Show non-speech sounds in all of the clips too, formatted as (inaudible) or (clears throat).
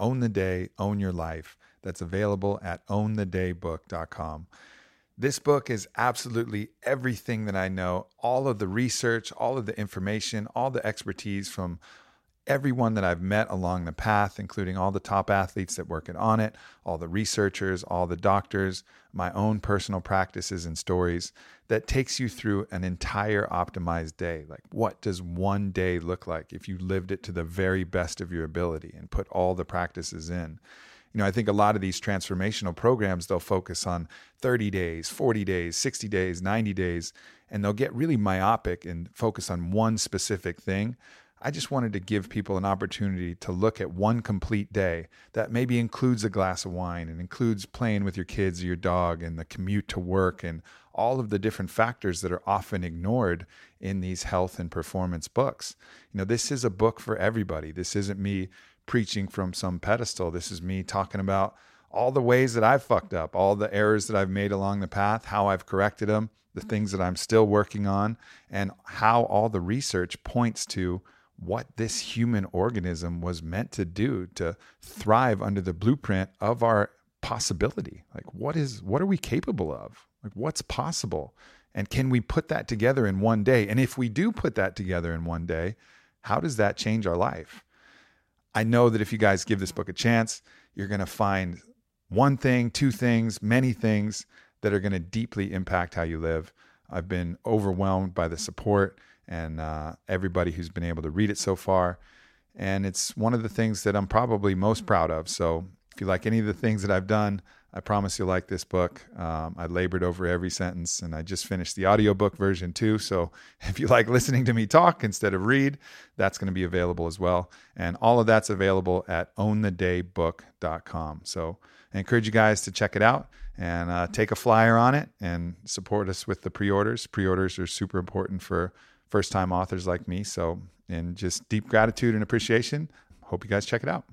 Own the Day, Own Your Life, that's available at ownthedaybook.com. This book is absolutely everything that I know, all of the research, all of the information, all the expertise from everyone that I've met along the path, including all the top athletes that work Onnit, all the researchers, all the doctors, my own personal practices and stories that takes you through an entire optimized day. Like, what does one day look like if you lived it to the very best of your ability and put all the practices in? You know, I think a lot of these transformational programs, they'll focus on 30 days, 40 days, 60 days, 90 days, and they'll get really myopic and focus on one specific thing. I just wanted to give people an opportunity to look at one complete day that maybe includes a glass of wine and includes playing with your kids or your dog and the commute to work and all of the different factors that are often ignored in these health and performance books. You know, this is a book for everybody. This isn't me preaching from some pedestal. This is me talking about all the ways that I've fucked up, all the errors that I've made along the path, how I've corrected them, the mm-hmm. things that I'm still working on, and how all the research points to what this human organism was meant to do to thrive under the blueprint of our possibility. Like what is what are we capable of? Like what's possible? And can we put that together in one day? And if we do put that together in one day how does that change our life? I know that if you guys give this book a chance you're going to find one thing two things many things that are going to deeply impact how you live. I've been overwhelmed by the support and uh, everybody who's been able to read it so far. And it's one of the things that I'm probably most proud of. So if you like any of the things that I've done, I promise you'll like this book. Um, I labored over every sentence and I just finished the audiobook version too. So (laughs) if you like listening to me talk instead of read, that's going to be available as well. And all of that's available at ownthedaybook.com. So I encourage you guys to check it out and uh, take a flyer on it and support us with the pre orders. Pre orders are super important for first time authors like me. So, and just deep gratitude and appreciation. Hope you guys check it out.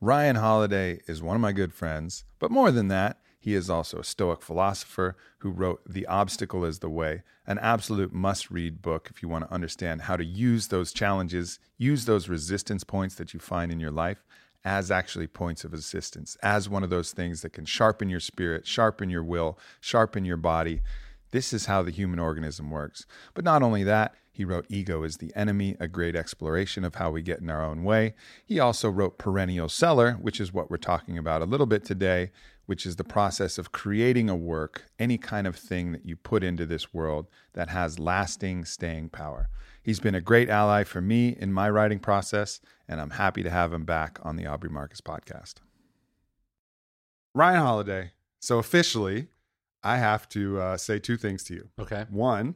Ryan Holiday is one of my good friends, but more than that, he is also a Stoic philosopher who wrote The Obstacle is the Way, an absolute must read book if you want to understand how to use those challenges, use those resistance points that you find in your life as actually points of assistance, as one of those things that can sharpen your spirit, sharpen your will, sharpen your body, this is how the human organism works. But not only that, he wrote Ego is the Enemy, a great exploration of how we get in our own way. He also wrote Perennial Seller, which is what we're talking about a little bit today, which is the process of creating a work, any kind of thing that you put into this world that has lasting staying power. He's been a great ally for me in my writing process, and I'm happy to have him back on the Aubrey Marcus podcast. Ryan Holiday. So officially, I have to uh, say two things to you. Okay. One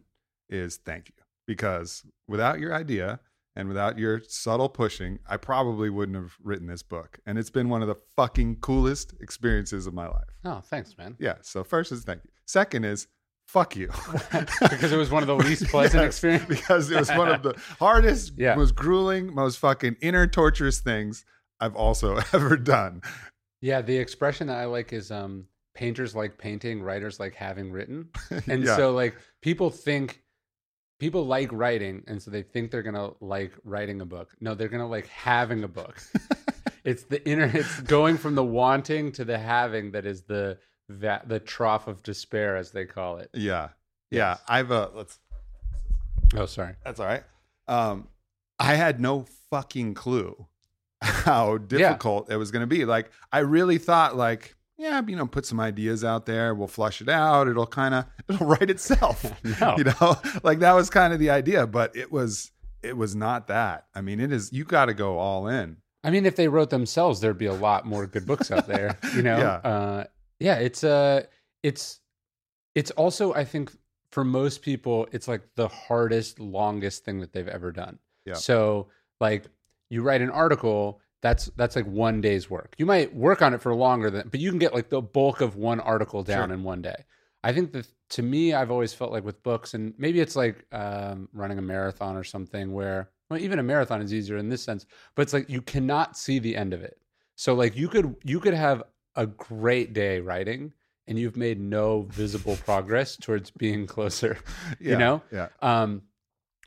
is thank you because without your idea and without your subtle pushing, I probably wouldn't have written this book. And it's been one of the fucking coolest experiences of my life. Oh, thanks, man. Yeah. So first is thank you. Second is fuck you. (laughs) because it was one of the (laughs) least pleasant Yes, experiences. Because it was one of the (laughs) hardest, Yeah. most grueling, most fucking inner torturous things I've also ever done. Yeah, the expression that I like is um painters like painting, writers like having written. (laughs) And Yeah. so like people think people like writing and so they think they're going to like writing a book. No, they're going to like having a book. (laughs) it's the inner it's going from the wanting to the having that is the that the trough of despair as they call it. Yeah. Yeah, Yes. I've uh let's Oh, sorry. that's all right. Um I had no fucking clue (laughs) how difficult it was going to be. Like I really thought like yeah, you know, put some ideas out there, we'll flush it out, it'll kind of (laughs) it'll write itself. (laughs) No. You know? Like that was kind of the idea, but it was it was not that. I mean, it is you got to go all in. I mean, if they wrote themselves, there'd be a lot more good books out there. (laughs) You know, Yeah. uh, yeah. It's uh, it's it's also I think for most people, it's like the hardest, longest thing that they've ever done. Yeah. So like, you write an article. That's that's like one day's work. You might work on it for longer than, but you can get like the bulk of one article down Sure. in one day. I think that to me, I've always felt like with books, and maybe it's like um, running a marathon or something where, well, even a marathon is easier in this sense, but it's like you cannot see the end of it. So like you could you could have a great day writing, and you've made no visible (laughs) progress towards being closer. (laughs) Yeah, You know, Yeah. um,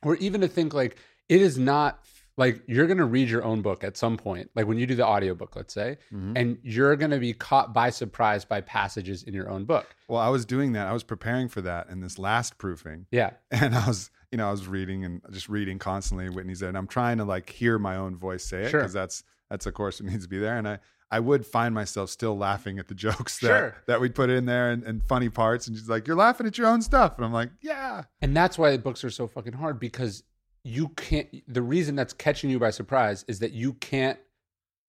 or even to think like it is not like you're going to read your own book at some point like when you do the audiobook let's say Mhm. and you're going to be caught by surprise by passages in your own book Well, I was doing that. I was preparing for that in this last proofing. yeah (laughs) and I was, you know, I was reading and just reading constantly. Whitney's there, and I'm trying to like hear my own voice say it Sure. because that's that's of course what needs to be there. And I I would find myself still laughing at the jokes that Sure. that we'd put in there and, and funny parts. And she's like, "You're laughing at your own stuff," and I'm like, "Yeah, and that's why books are so fucking hard because you can't the reason that's catching you by surprise is that you can't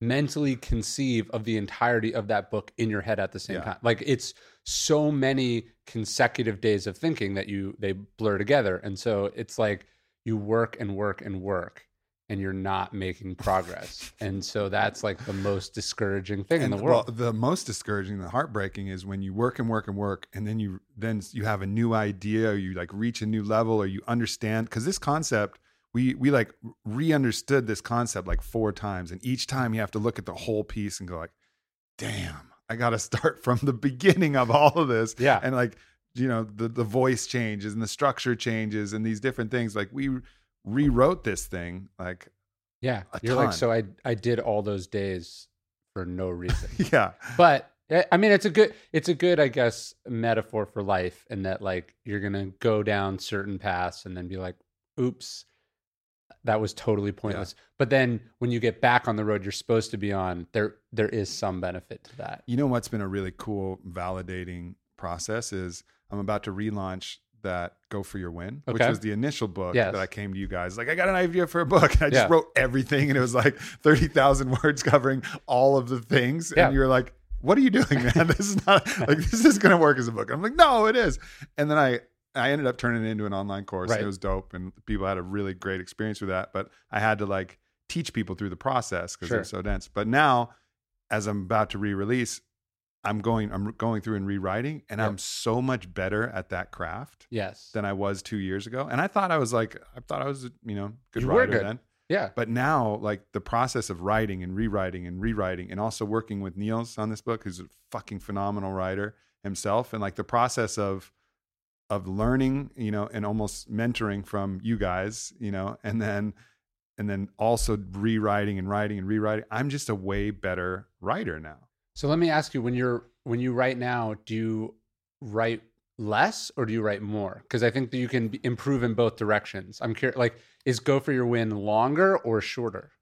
mentally conceive of the entirety of that book in your head at the same Yeah. time. Like it's so many consecutive days of thinking that you they blur together. And so it's like you work and work and work and you're not making progress and so that's like the most discouraging thing in the world Well, the most discouraging, the heartbreaking, is when you work and work and work, and then you then you have a new idea, or you like reach a new level, or you understand because this concept. We, we like re-understood this concept like four times and each time you have to look at the whole piece and go like damn i gotta (laughs) start from the beginning of all of this Yeah. and like you know the the voice changes and the structure changes and these different things like we rewrote this thing like yeah you're like so i i did all those days for no reason (laughs) yeah but eh, I mean, it's a good, it's a good, I guess, metaphor for life, in that like you're gonna go down certain paths and then be like, "Oops, that was totally pointless." But then when you get back on the road you're supposed to be on, there there is some benefit to that. You know what's been a really cool validating process is I'm about to relaunch that Go for Your Win, which was the initial book Yes. that I came to you guys. Like, I got an idea for a book. (laughs) And I just Yeah. wrote everything and it was like 30,000 (laughs) words covering all of the things. Yeah. And you're like, what are you doing, man? (laughs) This is not like this is gonna work as a book. I'm like, no, it is. And then I I ended up turning it into an online course. Right. It was dope and people had a really great experience with that. But I had to like teach people through the process because Sure. was so dense. But now, as I'm about to re-release, I'm going I'm going through and rewriting, and Yep. I'm so much better at that craft Yes. than I was two years ago. And I thought I was like I thought I was you know good You writer good. then. yeah. But now, like the process of writing and rewriting and rewriting, and also working with Niels on this book, who's a fucking phenomenal writer himself, and like the process of of learning, you know, and almost mentoring from you guys, you know, and then and then also rewriting and writing and rewriting. I'm just a way better writer now. So let me ask you: when you're when you write now, do you write less or do you write more? Because I think that you can improve in both directions. I'm curious. Like, is Go for Your Win longer or shorter?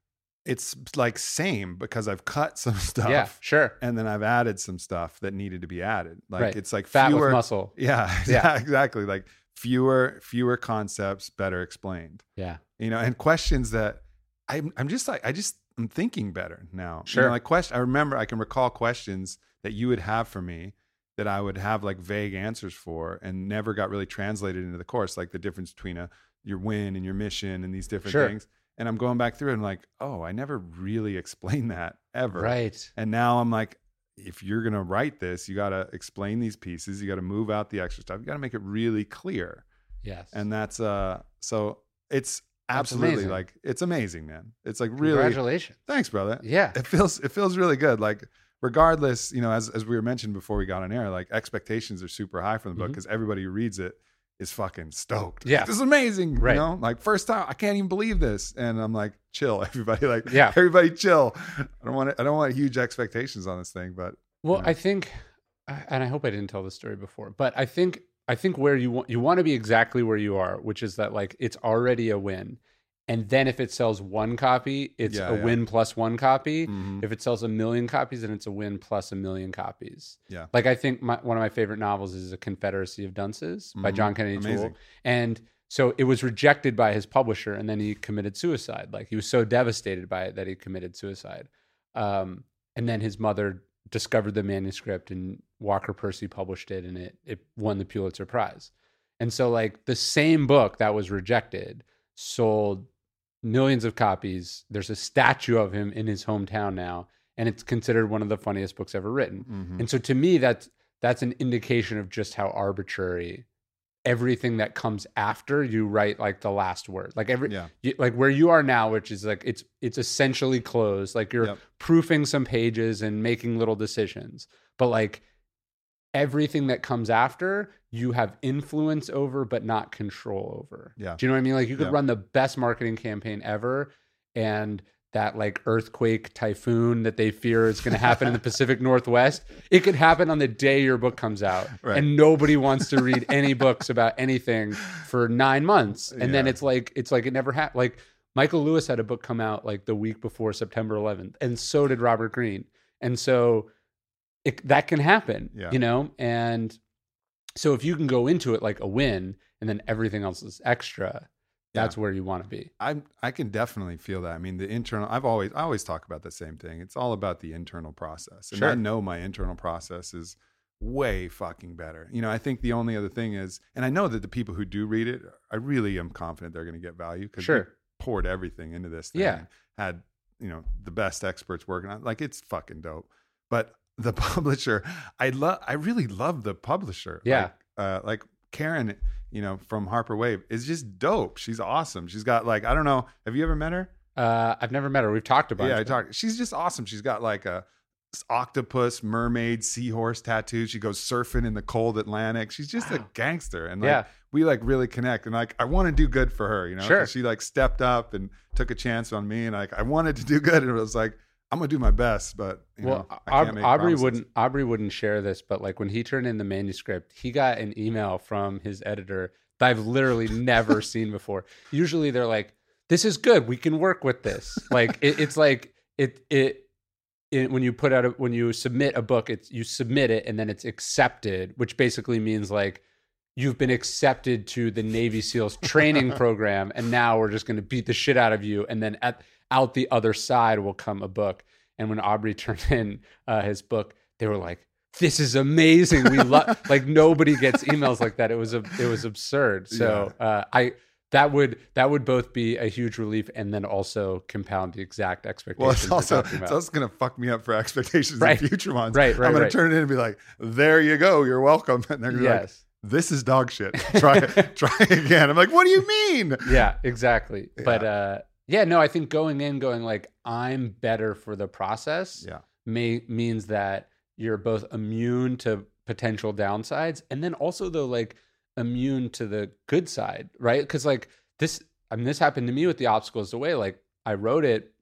It's like same because I've cut (laughs) some stuff. Yeah, sure. And then I've added some stuff that needed to be added. Like Right. it's like Fat fewer, with muscle. (laughs) Yeah, Yeah. exactly. Like fewer fewer concepts better explained. Yeah. You know, and questions that I'm I'm just like I just I'm thinking better now. You know, Sure. like question I remember I can recall questions that you would have for me that I would have like vague answers for and never got really translated into the course, like the difference between a your win and your mission and these different Sure. things. And I'm going back through it and like, oh, I never really explained (laughs) that ever. Right. And now I'm like, if you're to write this, you got to explain these pieces. You got to move out the extra stuff. You got to make it really clear. Yes. And that's, uh, so it's absolutely like, it's amazing, man. It's like really, Congratulations. thanks, brother. Yeah. It feels, it feels really good. Like, regardless, you know, as, as we were mentioned before we got on air, like expectations are super high from the book Mhm. because everybody who reads it is fucking stoked. Yeah. This is amazing. Right. You know, like first time, I can't even believe this. And I'm like, chill, (laughs) everybody. Like, Yeah. everybody chill. I don't want I don't want huge expectations on this thing, but Well, Yeah. I think, and I hope I didn't tell this story before, but I think I think where you want you want to be exactly where you are, which is that like it's already a win. And then if it sells one copy, it's Yeah, a yeah. win plus one copy. Mhm. If it sells a million copies, then it's a win plus a million copies. Yeah. Like I think my, one of my favorite novels is A Confederacy of Dunces by Mhm. John Kennedy Toole. And so it was rejected by his publisher, and then he committed suicide. Like he was so devastated by it that he committed suicide. Um, and then his mother discovered the manuscript, and Walker Percy published it, and it it won the Pulitzer Prize. And so, like the same book that was rejected sold millions of copies. There's a statue of him in his hometown now, and it's considered one of the funniest books ever written. Mhm. And so to me, that's that's an indication of just how arbitrary everything that comes after you write like the last word. Like every Yeah. you, like where you are now, which is like it's it's essentially closed. Like you're Yep. proofing some pages and making little decisions, but like everything that comes after you have influence over but not control over Yeah. do you know what i mean like you could Yeah. run the best marketing campaign ever and that like earthquake typhoon that they fear is going to happen in the pacific (laughs) northwest. It could happen on the day your book comes out. Right. and nobody wants to read any books about anything for nine months. And then it's like it's like it never happened like michael lewis had a book come out like the week before september 11th and so did robert greene. And so it, that can happen Yeah. you know? And so if you can go into it like a win and then everything else is extra that's where you want to be I I can definitely feel that. I mean, the internal. I've always I always talk about the same thing. It's all about the internal process, and I know my internal process is way fucking better. You know, I think the only other thing is, and I know that the people who do read it, I really am confident they're going to get value because Sure. poured everything into this. Thing Yeah. and had you know the best experts working on. it. Like it's fucking dope. But the (laughs) publisher, I love. I really love the publisher. Yeah. Like, uh, like Karen, you know, from Harper Wave is just dope. She's awesome. She's got like I don't know. Have you ever met her? uh, i've never met her we've talked about Yeah, I talked. She's just awesome. She's got like a octopus, mermaid, seahorse tattoo. She goes surfing in the cold Atlantic. She's just a gangster, and like, yeah we like really connect. And like I want to do good for her, you know. Sure. She like stepped up and took a chance on me, and like I wanted to do good, and it was like I'm gonna do my best, but you well know, I can't make aubrey promises. wouldn't aubrey wouldn't share this but like when he turned in the manuscript he got an email from his editor that i've literally (laughs) never seen before. Usually they're like this is good. We can work with this. Like it, it's like it it it, when you put out a, when you submit a book, it's you submit it and then it's accepted, which basically means like you've been accepted to the Navy SEALs training (laughs) program, and now we're just going to beat the shit out of you, and then at out the other side will come a book. And when Aubrey (laughs) turned in uh, his book, they were like, "This is amazing! We love (laughs) like nobody gets emails like that. It was a it was absurd." So uh, I that would that would both be a huge relief and then also compound the exact expectations. Well, it's also it's also gonna fuck me up for expectations Right. in future ones. Right, right, I'm gonna right. turn it in and be like, "There you go, you're welcome," (laughs) and they're be like, yes. "This is dog shit. Try try again." I'm like, "What do you mean?" yeah, exactly. But uh yeah, no, I think going in going like I'm better for the process Yeah, may means that you're both immune to potential downsides and then also though like immune to the good side, right? Cuz like this I mean this happened to me with the Obstacle Is the Way like I wrote it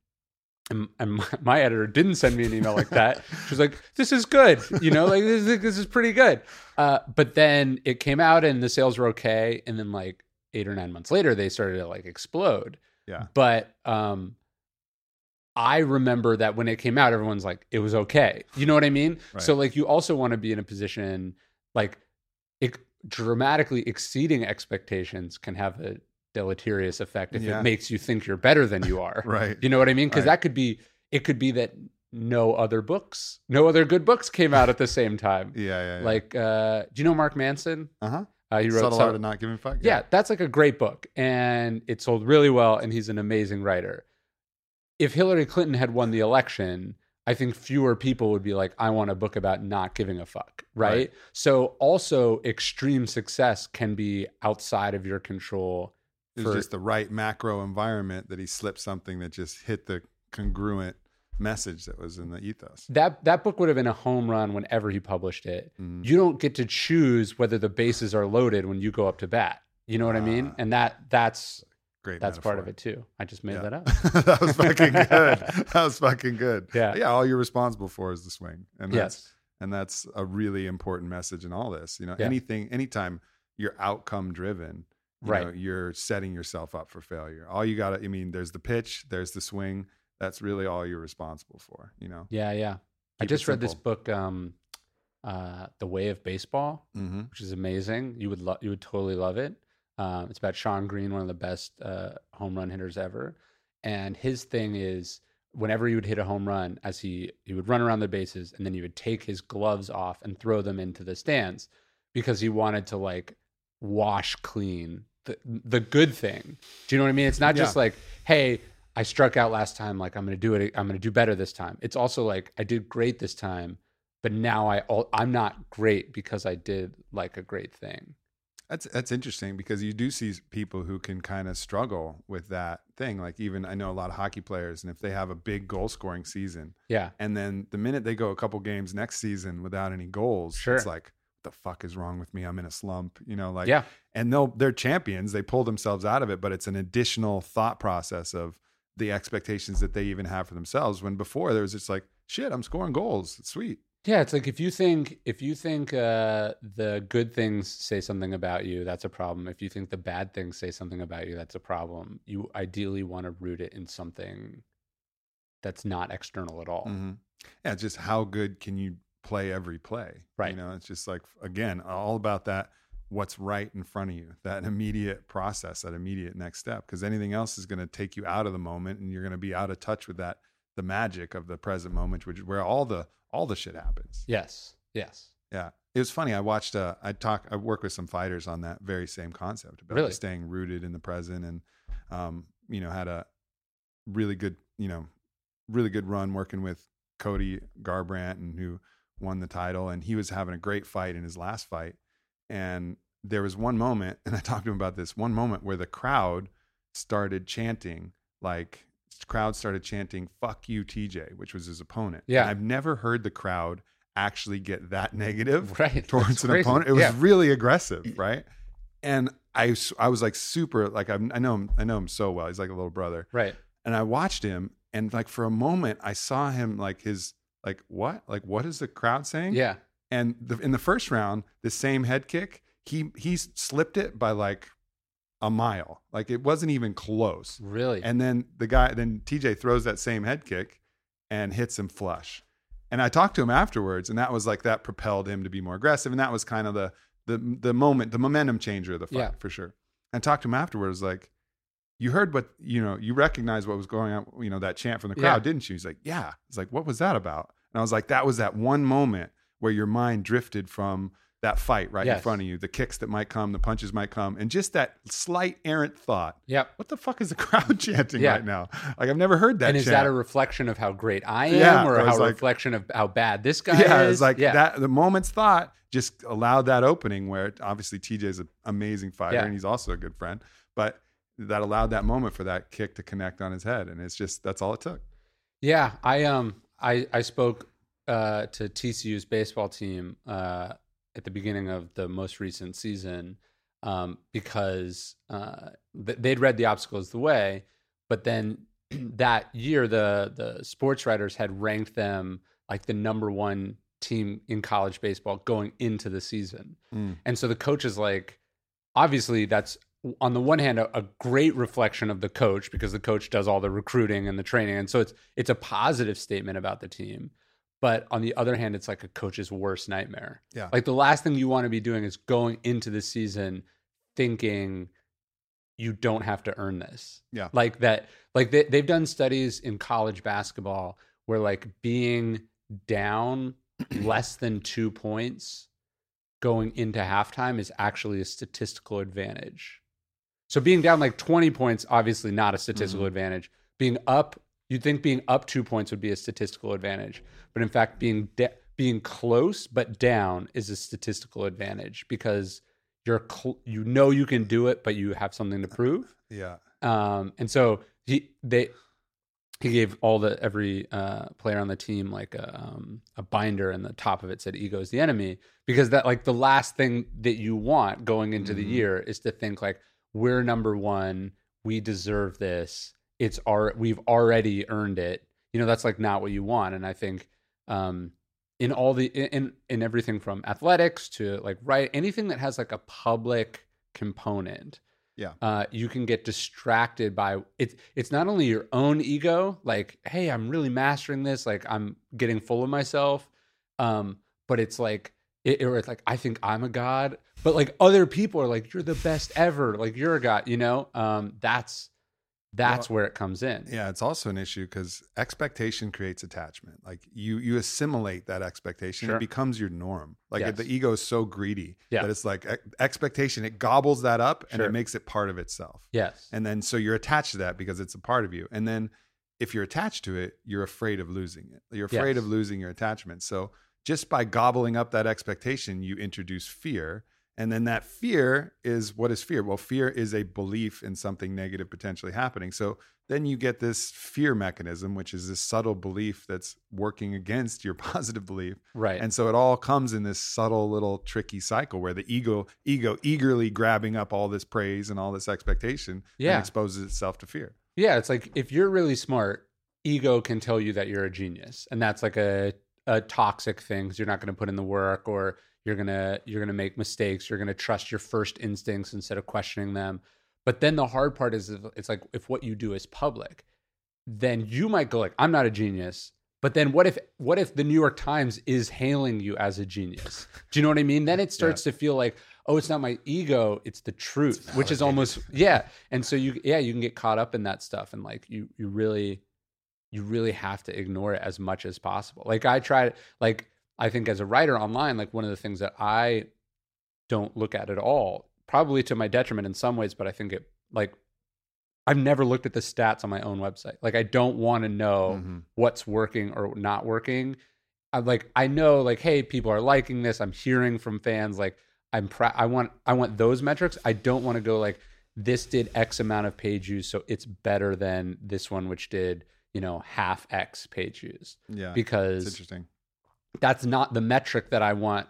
and, and my, (laughs) editor didn't send me an email like that. She was like, "This is good, you know, like this, is- this is pretty good." Uh, but then it came out, and the sales were okay. And then like eight or nine months later, they started to like explode. Yeah. But um, I remember that when it came out, everyone's like, "It was okay." You know what I mean? Right. So like, you also want to be in a position like it, dramatically exceeding expectations can have a deleterious effect if Yeah. it makes you think you're better than you (laughs) are. right. You know what I mean? Because Right. that could be it could be that no other books, no other good books came out at the same time. (laughs) Yeah, yeah. yeah. Like, uh, do you know Mark Manson? uh huh. Uh, he wrote Subtle Sub- art of not giving a fuck. yeah, that's like a great book, and it sold really well, and he's an amazing writer. If Hillary Clinton had won the election, I think fewer people would be like, "I want a book about not giving a fuck." Right? Right. So, also, extreme success can be outside of your control. It was just the right macro environment that he slipped something that just hit the congruent message that was in the ethos. that that book would have been a home run whenever he published it. Mhm. You don't get to choose whether the bases are loaded when you go up to bat. You know what I mean? Ah. And that that's Great. that's part of it too. I just made Yeah. that up. (laughs) that was fucking (laughs) good. That was fucking good. Yeah. Yeah. All you're responsible for is the swing, and that's yes. and that's a really important message in all this. You know, Yeah. anything, anytime you're outcome driven, you Right. know, you're setting yourself up for failure. All you got to, I mean, there's the pitch, there's the swing. That's really all you're responsible for, you know? Yeah, yeah. I Keep it just read this book, um, uh, The Way of Baseball, Mm-hmm. which is amazing. You would love, you would totally love it. Um, it's about Shawn Green, one of the best uh, home run hitters ever, and his thing is whenever he would hit a home run, as he he would run around the bases, and then he would take his gloves off and throw them into the stands because he wanted to like wash clean the the good thing. Do you know what I mean? It's not just Yeah. like, hey, I struck out last time, like I'm going to do it. I'm going to do better this time. It's also like I did great this time, but now I I'm not great because I did like a great thing. That's that's interesting because you do see people who can kind of struggle with that thing. Like even I know a lot of hockey players, and if they have a big goal scoring season, Yeah. and then the minute they go a couple games next season without any goals, Sure. it's like, the fuck is wrong with me? I'm in a slump, you know. Like, yeah. and they'll they're champions. They pull themselves out of it, but it's an additional thought process of the expectations that they even have for themselves. When before there was just like, shit, I'm scoring goals. It's sweet. Yeah, it's like if you think if you think uh, the good things say something about you, that's a problem. If you think the bad things say something about you, that's a problem. You ideally want to root it in something that's not external at all. hmm Yeah, just how good can you play every play? Right. You know, it's just like again, all about that. What's right in front of you? That immediate process, that immediate next step. Because anything else is going to take you out of the moment, and you're going to be out of touch with that, the magic of the present moment, which is where all the all the shit happens. Yes. Yes. Yeah. It was funny. I watched, uh, I talk, I work with some fighters on that very same concept about Really? staying rooted in the present and, um, you know, had a really good, you know, really good run working with Cody Garbrandt and who won the title. And he was having a great fight in his last fight. And there was one moment, (laughs) and I talked to him about this one moment where the crowd started chanting, like, crowd started chanting "fuck you, TJ," which was his opponent. Yeah. And I've never heard the crowd actually get that (laughs) negative (laughs) Right. towards That's an crazy. opponent. It was Yeah. really aggressive, right? And I, I was like super, like I'm, I know him, I know him so well. He's like a little brother, Right. and I watched him, and like for a moment, I saw him like his, like what, like what is the crowd saying? Yeah. And the, in the first round, the same head kick, he he slipped it by like a mile, like it wasn't even close. Really. And then the guy, then TJ throws that same head kick and hits him flush. And I talked to him afterwards, and that was like that propelled him to be more aggressive. And that was kind of the the the moment, the momentum changer of the fight Yeah. for sure. I talked to him afterwards, like, you heard what you know, you recognized what was going on, you know, that chant from the crowd, Yeah. didn't you? He's like, Yeah. It's like, what was that about? And I was like, that was that one moment where your mind drifted from that fight right in front of you, the kicks that might come, the punches might come, and just that slight errant thought yep. what the fuck is the (laughs) crowd chanting Yeah. right now? Like I've never heard that. and is chant. that a reflection of how great I am, Yeah, or how a like- reflection of how bad this guy yeah, is? it's like yeah. that. The moment's thought just allowed that opening where obviously TJ's an amazing fighter Yeah. and he's also a good friend, but that allowed that moment for that kick to connect on his head, and it's just that's all it took. Yeah, I um I I spoke uh, to TCU's baseball team uh, at the beginning of the most recent season um, because uh, th- they'd read the Obstacle Is the Way, but then (clears throat) that year the the sports writers had ranked them like the number one team in college baseball going into the season, Mm. and so the coach is like, obviously that's on the one hand a, a great reflection of the coach because the coach does all the recruiting and the training and so it's it's a positive statement about the team but on the other hand it's like a coach's worst nightmare Yeah. like the last thing you want to be doing is going into the season thinking you don't have to earn this Yeah. like that like they, they've done studies in college basketball where like being down (clears throat) less than two points going into halftime is actually a statistical advantage. So being down like 20 points, obviously not a statistical Mhm. advantage. Being up, you'd think being up two points would be a statistical advantage. But in fact, being de- being close but down is a statistical advantage because you're cl- you know you can do it, but you have something to prove. Yeah. Um, and so he they he gave all the every uh, player on the team like a, um, a binder, and the top of it said "Ego is the enemy," because that like the last thing that you want going into the Mhm. year is to think like we're number one, we deserve this. It's our we've already earned it. You know that's like not what you want, and I think um, in all the in in everything from athletics to like right anything that has like a public component Yeah. uh, you can get distracted by it's it's not only your own ego like hey i'm really mastering this like i'm getting full of myself um but it's like it, or it's like i think i'm a god but like other people are like you're the best ever like you're a god you know um that's that's where it comes in Yeah, it's also an issue because expectation creates attachment. Like you, you assimilate that expectation; Sure. it becomes your norm. Like Yes. the ego is so greedy Yeah. that it's like expectation. It gobbles that up and Sure. it makes it part of itself. yes And then so you're attached to that because it's a part of you. And then if you're attached to it, you're afraid of losing it. You're afraid Yes. of losing your attachment. So just by gobbling up that expectation, you introduce fear. And then that fear is what is fear? Well, fear is a belief in something negative potentially happening. So then you get this fear mechanism, which is this subtle belief that's working against your (laughs) positive belief. right And so it all comes in this subtle little tricky cycle where the ego ego eagerly grabbing up all this praise and all this expectation Yeah. and exposes itself to fear. Yeah, it's like if you're really smart, ego can tell you that you're a genius, and that's like a a toxic thing because you're not going to put in the work, or you're gonna you're gonna make mistakes. You're gonna trust your first instincts instead of questioning them. But then the hard part is, if- it's like if what you do is public, then you might go like, I'm not a genius. But then what if what if the New York Times is hailing you as a genius? Do you know what I mean? Then it starts to feel like, oh, it's not my ego, it's the truth, which is almost yeah. And so you yeah, you can get caught up in that stuff and like you you really you really have to ignore it as much as possible. Like I try to like I think as a writer online, like one of the things that I don't look at at all, probably to my detriment in some ways, but I think it like I've never looked at the stats on my own website. Like I don't want to know Mhm. what's working or not working. I like I know like hey, people are liking this. I'm hearing from fans like I'm pr- I want I want those metrics. I don't want to go like this did X amount of page views, so it's better than this one which did, you know, half X page views Yeah. It's because interesting. That's not the metric that I want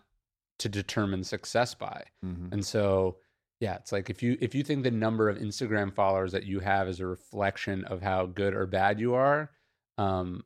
to determine success by. Mhm. And so, yeah, it's like if you if you think the number of Instagram followers that you have is a reflection of how good or bad you are, um,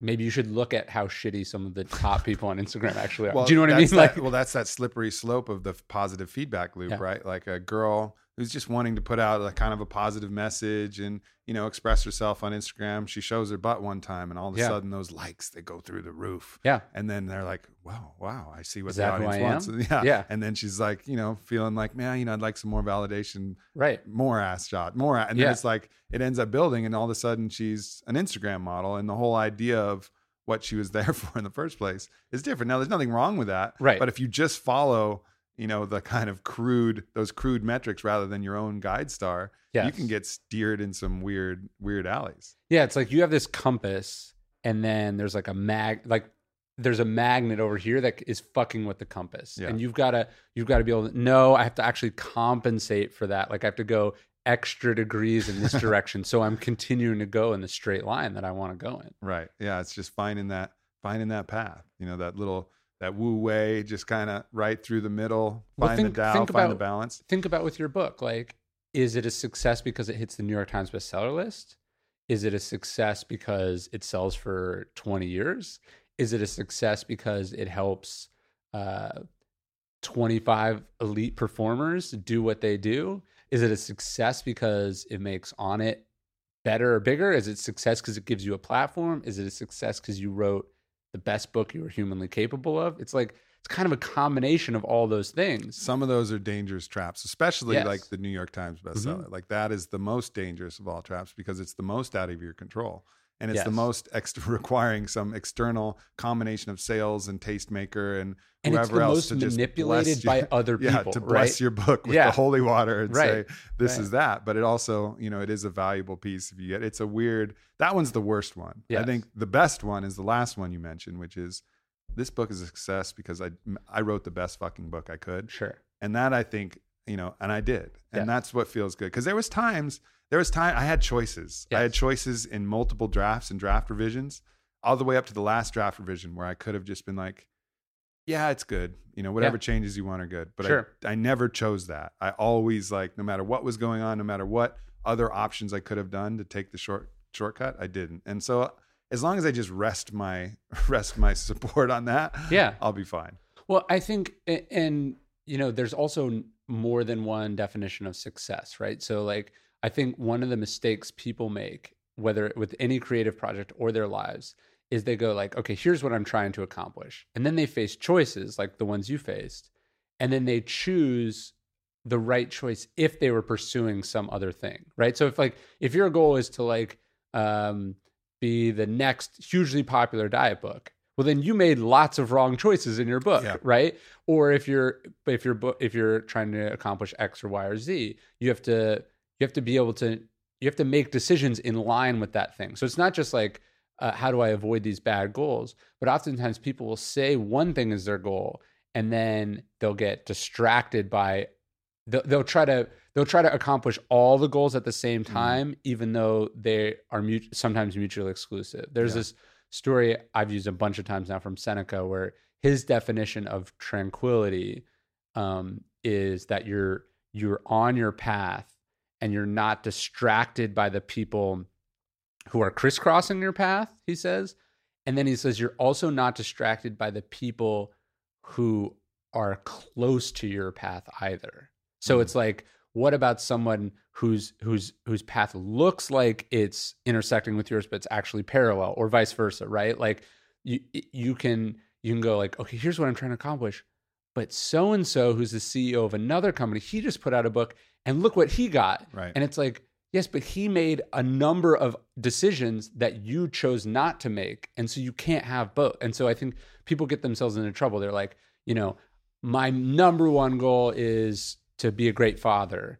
maybe you should look at how shitty some of the top people on Instagram actually are. (laughs) Do you know what I mean? (laughs) that- Like, well, that's that slippery slope of the positive feedback loop, Yeah. right? Like a girl who's just wanting to put out a kind of a positive message and you know express herself on Instagram. She shows her butt one time, and all of a Yeah. sudden those likes they go through the roof. yeah, And then they're like, "Wow, wow, I see what Is the audience wants." (laughs) Yeah, Yeah. And then she's like, you know, feeling like, man, you know, I'd like some more validation, right. more ass shot, more. a-" And then it's like it ends up building, and all of a sudden she's an Instagram model, and the whole idea of what she was (laughs) there for in the first place is different. Now, there's nothing wrong with that, Right. But if you just follow, you know, the kind of crude those crude metrics rather than your own guide star, you can get steered in some weird weird alleys. Yeah, it's like you have this compass, and then there's like a mag, like there's a magnet over here that is fucking with the compass, Yeah. and you've got to you've got to be able to. No, I have to actually compensate for that. Like I have to go extra degrees in this (laughs) direction, so I'm continuing to go in the straight line that I want to go in. Right. Yeah. It's just finding that finding that path. You know, that little that woo way, just kind of right through the middle. Well, Find think- the Tao, find the balance. Think about with your book, like is it a success because it hits the New York Times bestseller list? Is it a success because it sells for 20 years? Is it a success because it helps uh, 25 elite performers do what they do? Is it a success because it makes Onnit better or bigger? Is it success because it gives you a platform? Is it a success because you wrote the best book you were humanly capable of? It's like it's kind of a combination of all those things. Some of those are dangerous traps, especially Yes. like the New York Times bestseller. Mhm. Like that is the most dangerous of all traps because it's the most out of your control. And it's the most ex- (laughs) requiring some external combination of sales and tastemaker and and whoever else to just manipulated you. by (laughs) other people, yeah, to bless right? your book with Yeah. the holy water and Right. say this Right. is that. But it also, you know, it is a valuable piece if you get. It's a weird. That one's the worst one. I think the best one is the last one you mentioned, which is this book is a success because I I wrote the best fucking book I could, Sure. and that I think you know, and I did, and Yes. that's what feels good because there was times. There was time I had choices. I had choices in multiple drafts and draft revisions, all the way up to the last draft revision where I could have just been like, yeah, it's good. You know, whatever changes you want are good. But Sure. I, I never chose that. I always like, no matter what was going on, no matter what other options I could have done to take the short shortcut, I didn't. And so as long as I just rest my (laughs) rest my support on that, Yeah. I'll be fine. Well, I think, and you know, there's also more than one definition of success, right? So, like, I think one of the mistakes people make, whether with any creative project or their lives, is they go like, okay, here's what I'm trying to accomplish, and then they face choices like the ones you faced, and then they choose the right choice if they were pursuing some other thing, right? So, if like, if your goal is to like, um, be the next hugely popular diet book well then you made lots of wrong choices in your book Yeah. right or if you're if you're if you're trying to accomplish x or y or z you have to you have to be able to you have to make decisions in line with that thing. So it's not just like uh, how do i avoid these bad goals? But oftentimes people will say one thing is their goal and then they'll get distracted by they'll, they'll try to they'll try to accomplish all the goals at the same time even though they are mut- sometimes mutually exclusive. There's Yeah. this story i've used a bunch of times now from seneca where his definition of tranquility um, is that you're you're on your path and you're not distracted by the people who are crisscrossing your path he says. And then he says you're also not distracted by the people who are close to your path either. So Mhm. it's like what about someone whose whose whose path looks like it's intersecting with yours but it's actually parallel or vice versa right? Like you you can you can go like okay here's what i'm trying to accomplish but so and so who's the ceo of another company he just put out a book and look what he got. Right. and it's like yes but he made a number of decisions that you chose not to make and so you can't have both. And so i think people get themselves into trouble. They're like you know my number one goal is to be a great father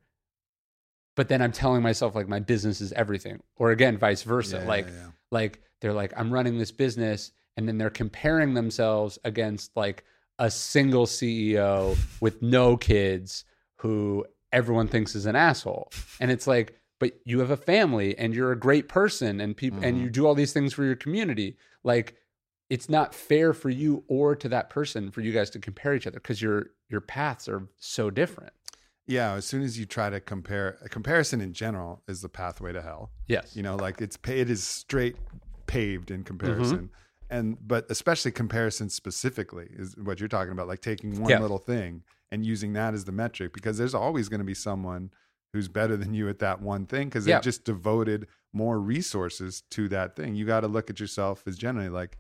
but then i'm telling myself like my business is everything. Or again vice versa. Yeah, like yeah, yeah. like they're like i'm running this business and then they're comparing themselves against like a single ceo with no kids who everyone thinks is an asshole and it's like but you have a family and you're a great person and people and Mhm. you do all these things for your community like it's not fair for you or to that person for you guys to compare each other because your your paths are so different Yeah, as soon as you try to compare, a comparison in general is the pathway to hell. yes You know, like it's it is straight paved in comparison, Mm-hmm. And but especially comparison specifically is what you're talking about, like taking one Yeah. little thing and using that as the metric, because there's always going to be someone who's better than you at that one thing because they've just devoted more resources to that thing. You got to look at yourself as generally like.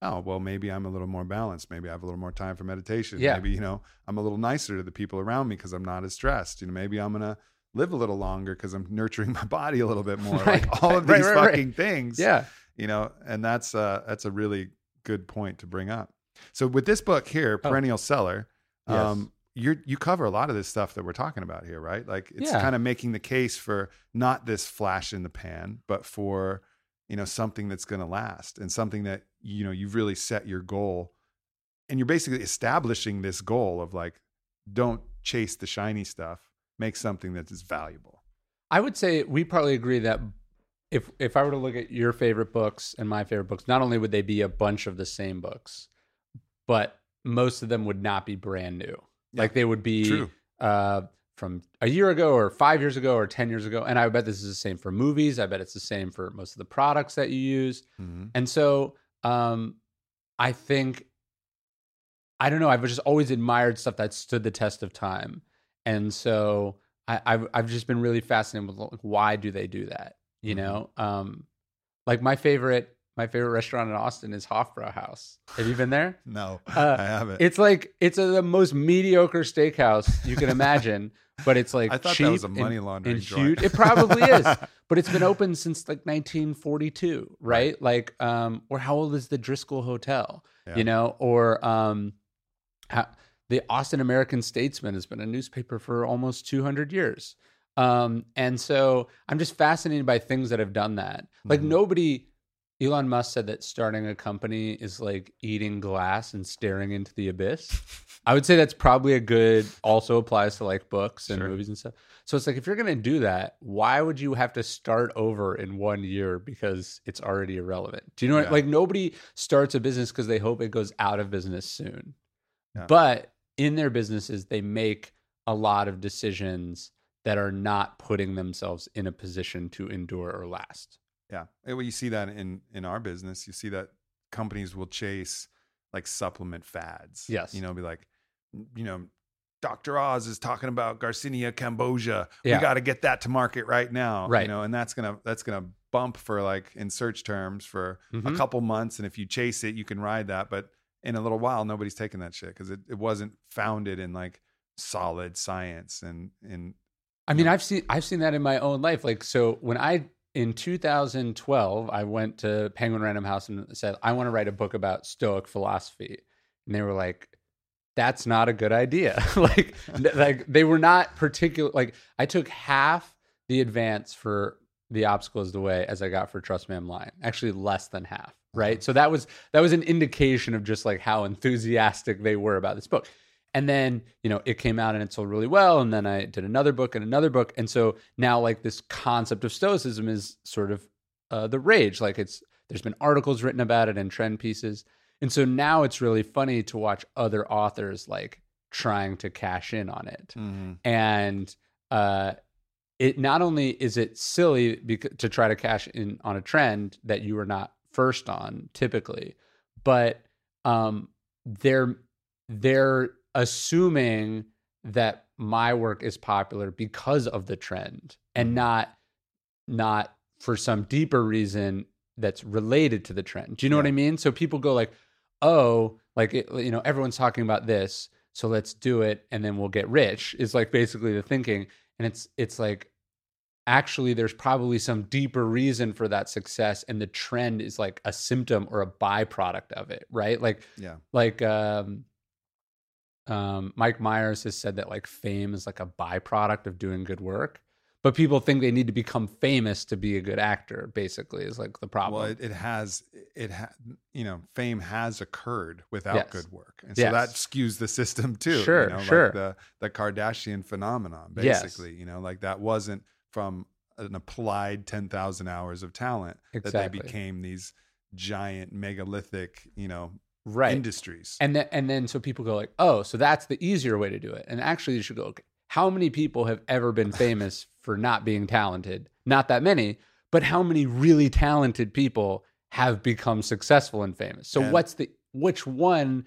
Oh well, maybe I'm a little more balanced. Maybe I have a little more time for meditation. Yeah. Maybe you know I'm a little nicer to the people around me because I'm not as stressed. You know, maybe I'm gonna live a little longer because I'm nurturing (laughs) my body a little bit more. Right, Like all of these right, right. fucking things. yeah You know, and that's uh that's a really good point to bring up. So with this book here, Oh. Perennial Seller, Yes. um, you you cover a lot of this stuff that we're talking about here, right? Like it's Yeah. kind of making the case for not this flash in the pan, but for you know something that's going to last and something that you know you've really set your goal, and you're basically establishing this goal of like, don't chase the shiny stuff, make something that is valuable. I would say we probably agree that if if I were to look at your favorite books and my favorite books, not only would they be a bunch of the same books, but most of them would not be brand new. Yeah, like they would be uh, from a year ago or five years ago or ten years ago. And I bet this is the same for movies. I bet it's the same for most of the products that you use. Mhm. And so um, I think I don't know. I've just always admired stuff that stood the test of time, and so I, I've I've just been really fascinated with like, why do they do that? You Mhm. know, um, like my favorite my favorite restaurant in Austin is Hofbrauhaus. Have you been there? (laughs) No, Uh, I haven't. It's like it's a, the most mediocre steakhouse you can imagine, (laughs) but it's like I thought cheap that was a and- money laundering and joint. It probably is, (laughs) but it's been open since like 1942, right? Like, um, or how old is the Driskill Hotel? Yeah. You know, or um, how, the Austin American Statesman has been a newspaper for almost 200 years. Um, and so I'm just fascinated by things that have done that. Like Mhm. nobody. Elon Musk said that starting a company is like eating glass and staring into the abyss. I would say that's probably a good also applies to like books and Sure. movies and stuff. So it's like if you're going to do that, why would you have to start over in one year because it's already irrelevant? Do you know what like nobody starts a business because they hope it goes out of business soon. Yeah. But in their businesses they make a lot of decisions that are not putting themselves in a position to endure or last. Yeah. Well, you see that in in our business. You see that companies will chase like supplement fads. Yes. You know, be like, you know, Dr. Oz is talking about Garcinia cambogia. Yeah. We got to get that to market right now. Right. You know, and that's gonna that's gonna bump for like in search terms for a Mhm. couple months. And if you chase it, you can ride that. But in a little while, nobody's taking that shit because it, it wasn't founded in like solid science and in I mean, I've seen I've seen that in my own life. Like, so when I in 2012, I went to Penguin Random House and said, I want to write a book about Stoic philosophy, and they were like, "That's not a good idea." (laughs) like, (laughs) like they were not particular. Like, I took half the advance for the obstacle is the way as I got for Trust Me I'm Lying. Actually, less than half. Right. Uh-huh. So that was that was an indication of just like how enthusiastic they were about this book. And then, you know, it came out and it sold really well. And then I did another book and another book. And so now, like, this concept of Stoicism is sort of uh, the rage. Like, it's, there's been articles written about it and trend pieces. And so now it's really funny to watch other authors, like, trying to cash in on it. And, uh, it not only is it silly because, to try to cash in on a trend that you are not first on typically, but um, they're they're assuming that my work is popular because of the trend and not not for some deeper reason that's related to the trend. Do you know what I mean? So people go like, "Oh, like it, you know, everyone's talking about this, so let's do it and then we'll get rich." Is like basically the thinking and it's it's like actually there's probably some deeper reason for that success and the trend is like a symptom or a byproduct of it, right? Like Yeah. like um um Mike Myers has said that like fame is like a byproduct of doing good work. But people think they need to become famous to be a good actor, basically, is like the problem. Well, it, it has, it ha, you know, fame has occurred without Yes. good work, and so Yes. that skews the system too. Sure, you know, sure. Like the the Kardashian phenomenon, Yes. basically. You know, like that wasn't from an applied ten thousand hours of talent that they became these giant megalithic, you know, right. industries. And then and then so people go like, oh, so that's the easier way to do it. And actually, you should go. Okay, how many people have ever been (laughs) famous for not being talented? Not that many, but how many really talented people have become successful and famous? So And- what's the which one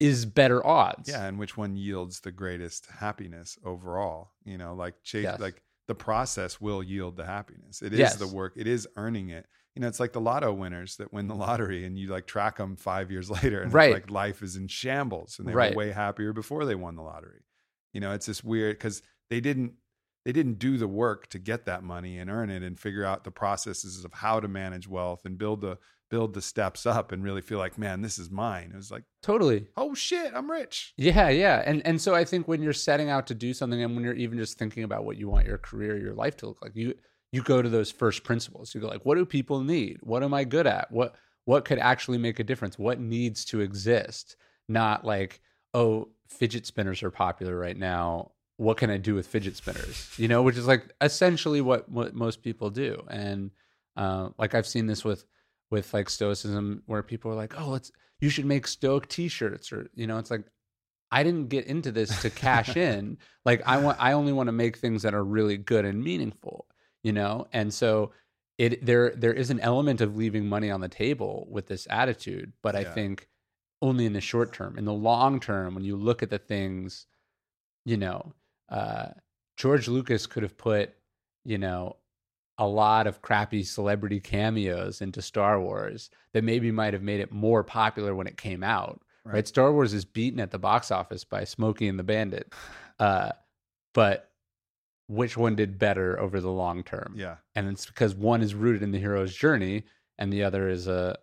is better odds? yeah, and which one yields the greatest happiness overall? You know, like chase, Yes. like the process will yield the happiness. It is Yes. the work. It is earning it. You know, it's like the lotto winners that win the lottery, and you like track them five years (laughs) later, and Right. like life is in shambles, and they Right. were way happier before they won the lottery. You know, it's just weird because they didn't they didn't do the work to get that money and earn it and figure out the processes of how to manage wealth and build the build the steps up and really feel like, man, this is mine. It was like, totally. oh shit, I'm rich. Yeah, yeah. And and so I think when you're setting out to do something and when you're even just thinking about what you want your career, your life to look like, you you go to those first principles. You go like, what do people need? What am I good at? What what could actually make a difference? What needs to exist? Not like, oh, fidget spinners are popular right now. What can I do with fidget spinners? You know, which is like essentially what what most people do. And uh, like I've seen this with with like stoicism where people are like, oh, let's you should make stoic t-shirts or you know, it's like I didn't get into this to cash (laughs) in. Like I want I only want to make things that are really good and meaningful, you know? And so it there there is an element of leaving money on the table with this attitude, but I Yeah. think only in the short term. In the long term, when you look at the things, you know, uh, George Lucas could have put, you know, a lot of crappy celebrity cameos into Star Wars that maybe might have made it more popular when it came out. Right. Right. Star Wars is beaten at the box office by Smokey and the Bandit. (sighs) Uh, but which one did better over the long term? Yeah. And it's because one is rooted in the hero's journey and the other is a,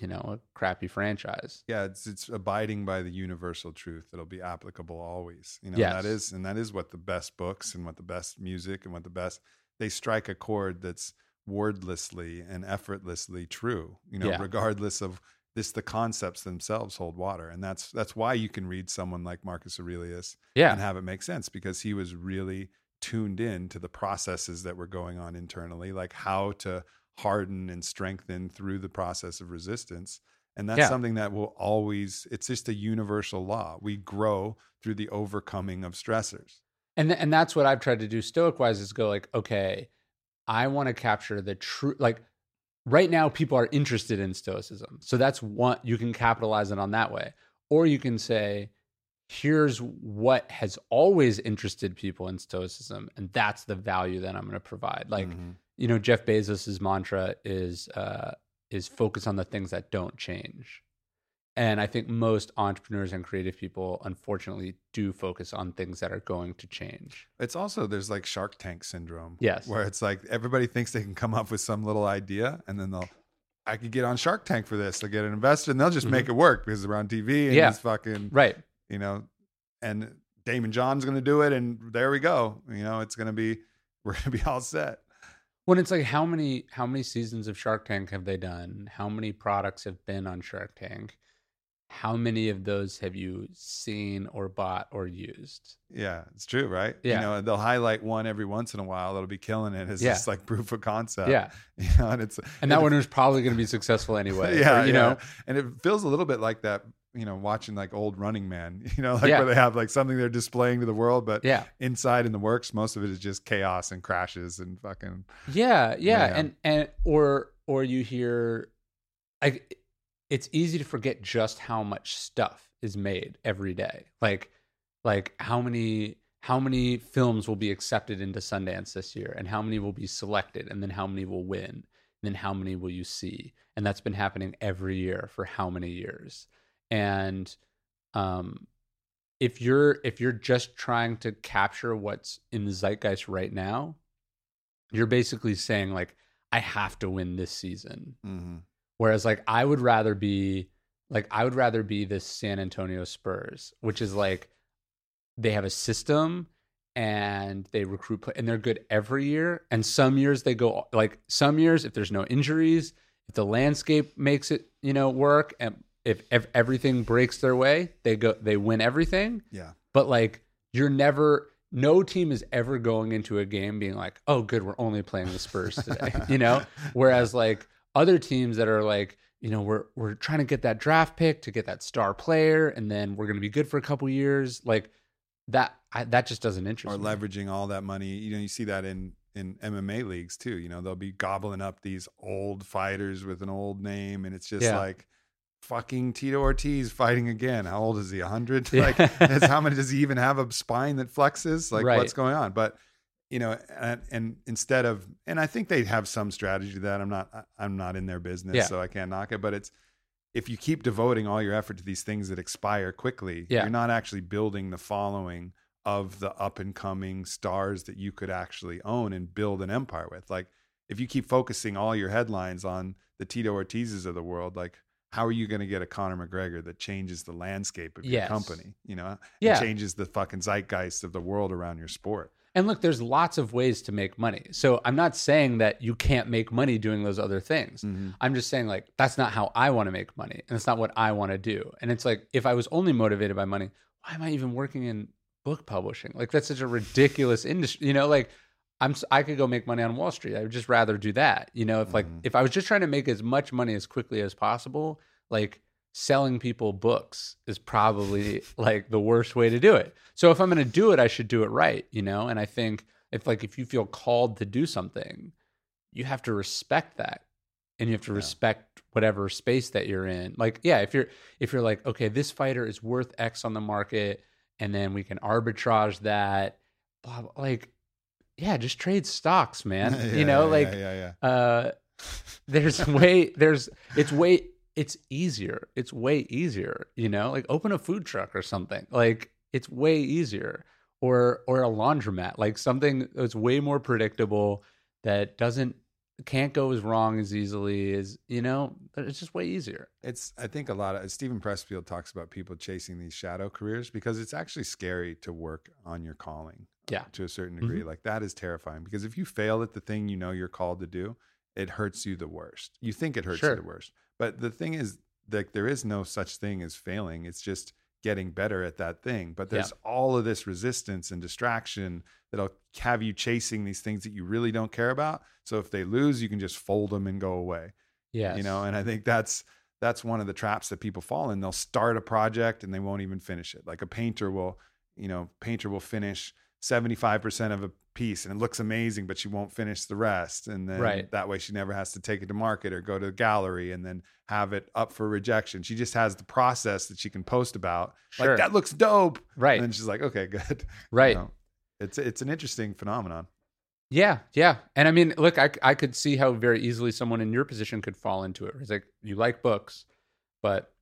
you know, a crappy franchise. yeah it's it's abiding by the universal truth that'll be applicable always you know Yes. that is and that is what the best books and what the best music and what the best they strike a chord that's wordlessly and effortlessly true you know Yeah. regardless of this the concepts themselves hold water and that's that's why you can read someone like marcus aurelius Yeah. and have it make sense because he was really tuned in to the processes that were going on internally, like how to harden and strengthen through the process of resistance. And that's Yeah. something that will always, it's just a universal law. We grow through the overcoming of stressors. and th- and that's what I've tried to do stoic wise is go like okay I want to capture the true like right now people are interested in stoicism. So that's one you can capitalize it on that way. Or you can say here's what has always interested people in stoicism and that's the value that I'm going to provide. Like Mhm. you know Jeff Bezos's mantra is uh is focus on the things that don't change. And I think most entrepreneurs and creative people unfortunately do focus on things that are going to change. It's also there's like Shark Tank syndrome. Yes. Where it's like everybody thinks they can come up with some little idea and then they'll I could get on Shark Tank for this. They'll get an investor and they'll just Mhm. make it work because they're on TV and Yeah. it's fucking Right. You know, and Daymond John's gonna do it and there we go. You know, it's gonna be (laughs) we're gonna be all set. When it's like how many how many seasons of Shark Tank have they done? How many products have been on Shark Tank? How many of those have you seen or bought or used? Yeah, it's true, right? Yeah. You know, they'll highlight one every once in a while that'll be killing it It's Yeah. just like proof of concept. yeah. (laughs) You know, and it's And that it- one was probably going to be successful anyway. (laughs) yeah, or, you yeah. know. and it feels a little bit like that. You know, watching like old Running Man. (laughs) You know, like Yeah. where they have like something they're displaying to the world, but Yeah. inside in the works, most of it is just chaos and crashes and fucking. Yeah, yeah, Yeah. and and or or you hear like it's easy to forget just how much stuff is made every day. Like like how many how many films will be accepted into Sundance this year and how many will be selected and then how many will win and then how many will you see? And that's been happening every year for how many years? And um if you're if you're just trying to capture what's in the zeitgeist right now, you're basically saying like I have to win this season. Mhm. Whereas like I would rather be like I would rather be this San Antonio Spurs, which is like they have a system and they recruit and they're good every year. And some years they go like some years if there's no injuries, if the landscape makes it you know work, and if, if everything breaks their way, they go they win everything Yeah. but like you're never no team is ever going into a game being like oh good we're only playing the spurs (laughs) today (laughs) you know whereas like other teams that are like you know we're we're trying to get that draft pick to get that star player and then we're going to be good for a couple years like that I, that just doesn't interest Or me leveraging all that money. You know, you see that in in MMA leagues too. You know, they'll be gobbling up these old fighters with an old name, and it's just Yeah. like fucking Tito Ortiz fighting again. How old is he? hundred? (laughs) Yeah. Like, it's how many does he even have a spine that flexes? Like, Right. what's going on? But you know, and, and instead of, and I think they have some strategy to that. I'm not, I'm not in their business, Yeah. so I can't knock it. But it's if you keep devoting all your effort to these things that expire quickly, Yeah. you're not actually building the following of the up and coming stars that you could actually own and build an empire with. Like if you keep focusing all your headlines on the Tito Ortizes of the world, like how are you going to get a Conor McGregor that changes the landscape of your Yes. company? You know, Yeah. changes the fucking zeitgeist of the world around your sport. And look, there's lots of ways to make money. So I'm not saying that you can't make money doing those other things. Mm-hmm. I'm just saying like that's not how I want to make money, and it's not what I want to do. And it's like if I was only motivated by money, why am I even working in book publishing? Like that's such a ridiculous industry. You know, like I'm I could go make money on Wall Street. I would just rather do that. You know, if like Mhm. if I was just trying to make as much money as quickly as possible, like selling people books is probably (laughs) like the worst way to do it. So if I'm going to do it, I should do it right, you know? And I think if like if you feel called to do something, you have to respect that. And you have to Yeah. respect whatever space that you're in. Like yeah, if you're if you're like okay, this fighter is worth X on the market and then we can arbitrage that blah, blah like yeah, just trade stocks, man. (laughs) Yeah, you know, yeah, like yeah, uh there's (laughs) way there's it's way it's easier. It's way easier you know? Like open a food truck or something. Like it's way easier. Or or a laundromat like something that's way more predictable that doesn't can't go as wrong as easily as you know? It's just way easier. It's I think a lot of Steven Pressfield talks about people chasing these shadow careers because it's actually scary to work on your calling. Yeah. To a certain degree. Mm-hmm. Like that is terrifying because if you fail at the thing you know you're called to do, it hurts you the worst. You think it hurts Sure. you the worst. But the thing is like there is no such thing as failing. It's just getting better at that thing. But Yeah. there's all of this resistance and distraction that'll have you chasing these things that you really don't care about. So if they lose, you can just fold them and go away yeah you know and i think that's that's one of the traps that people fall in they'll start a project and they won't even finish it like a painter will you know painter will finish 75% of a piece and it looks amazing, but she won't finish the rest. And then Right. that way she never has to take it to market or go to the gallery and then have it up for rejection. She just has the process that she can post about. Sure. Like, that looks dope. Right. And then she's like, okay, good. (laughs) You right. know, it's, it's an interesting phenomenon. Yeah, yeah. And I mean, look, I, I could see how very easily someone in your position could fall into it. It's like you like books, but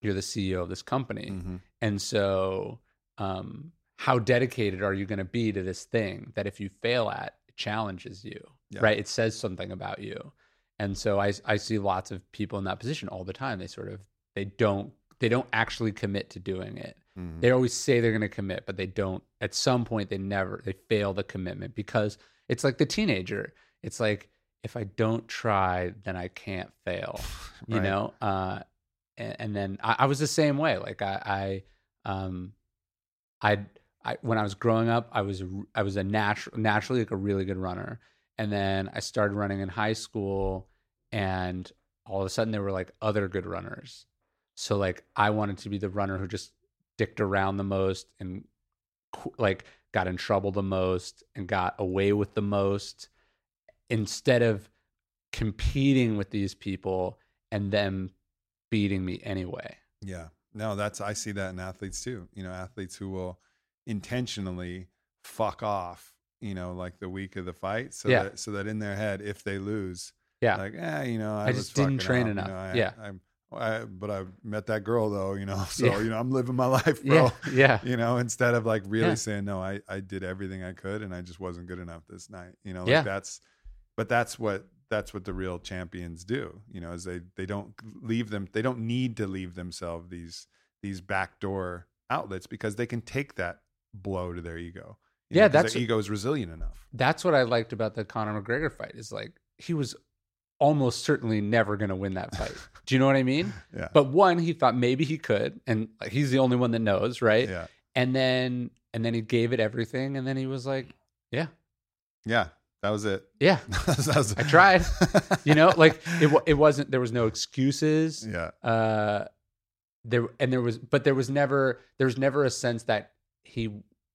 you're the CEO of this company. Mhm. And so, um, how dedicated are you going to be to this thing that if you fail at, it challenges you, Yeah. right? It says something about you. And so I, I see lots of people in that position all the time. They sort of, they don't, they don't actually commit to doing it. Mhm. They always say they're going to commit, but they don't. At some point, they never, they fail the commitment because it's like the teenager. It's like, if I don't try, then I can't fail, (sighs) you know? Uh, and, and then I, I was the same way. Like I, I, um, I, I, when I was growing up, I was, I was a natural, naturally like a really good runner. And then I started running in high school and all of a sudden there were like other good runners. So like I wanted to be the runner who just dicked around the most and like got in trouble the most and got away with the most instead of competing with these people and them beating me anyway. Yeah. No, that's I see that in athletes too. You know, athletes who will intentionally fuck off, you know, like the week of the fight so Yeah. that so that in their head if they lose, Yeah. like, eh, you know, I, I was just didn't train enough. You know, I, Yeah. I'm I, but I met that girl though, you know. (laughs) So, Yeah. you know, I'm living my (laughs) life, bro. yeah. Yeah. You know, instead of like really Yeah. saying, No, I, I did everything I could and I just wasn't good enough this night. You know, like Yeah. that's but that's what that's what the real champions do, you know, is they they don't leave them they don't need to leave themselves these these backdoor outlets because they can take that blow to their ego. you know, that's- their ego is resilient enough. That's what I liked about the Conor McGregor fight is like he was almost certainly never going to win that fight. (laughs) Do you know what I mean? Yeah. But one, he thought maybe he could, and he's the only one that knows, right? yeah. And then and then he gave it everything, and then he was like, "Yeah, Yeah. That was it. yeah, (laughs) That was- I tried." (laughs) you know, like it it wasn't. There was no excuses. yeah. Uh, there and there was, but there was never there was never a sense that he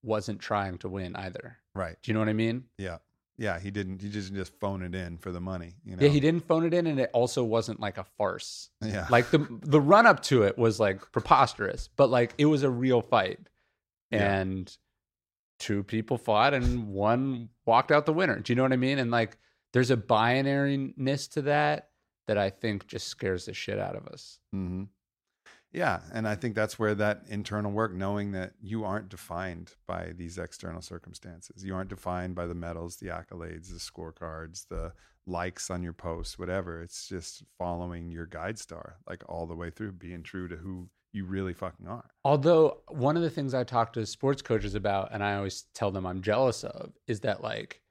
wasn't trying to win either. Right. Do you know what I mean? Yeah. Yeah. He didn't he just just phone it in for the money. You know? Yeah, he didn't phone it in, and it also wasn't like a farce. Yeah. Like the the run up to it was like preposterous, but like it was a real fight, Yeah. and two people fought, and one walked out the winner. Do you know what I mean? And like, there's a binariness to that that I think just scares the shit out of us. hmm Yeah, and I think that's where that internal work, knowing that you aren't defined by these external circumstances, you aren't defined by the medals, the accolades, the scorecards, the likes on your posts, whatever. It's just following your guide star, like all the way through, being true to who you really fucking are. Although one of the things I talk to sports coaches about, and I always tell them I'm jealous of, is that like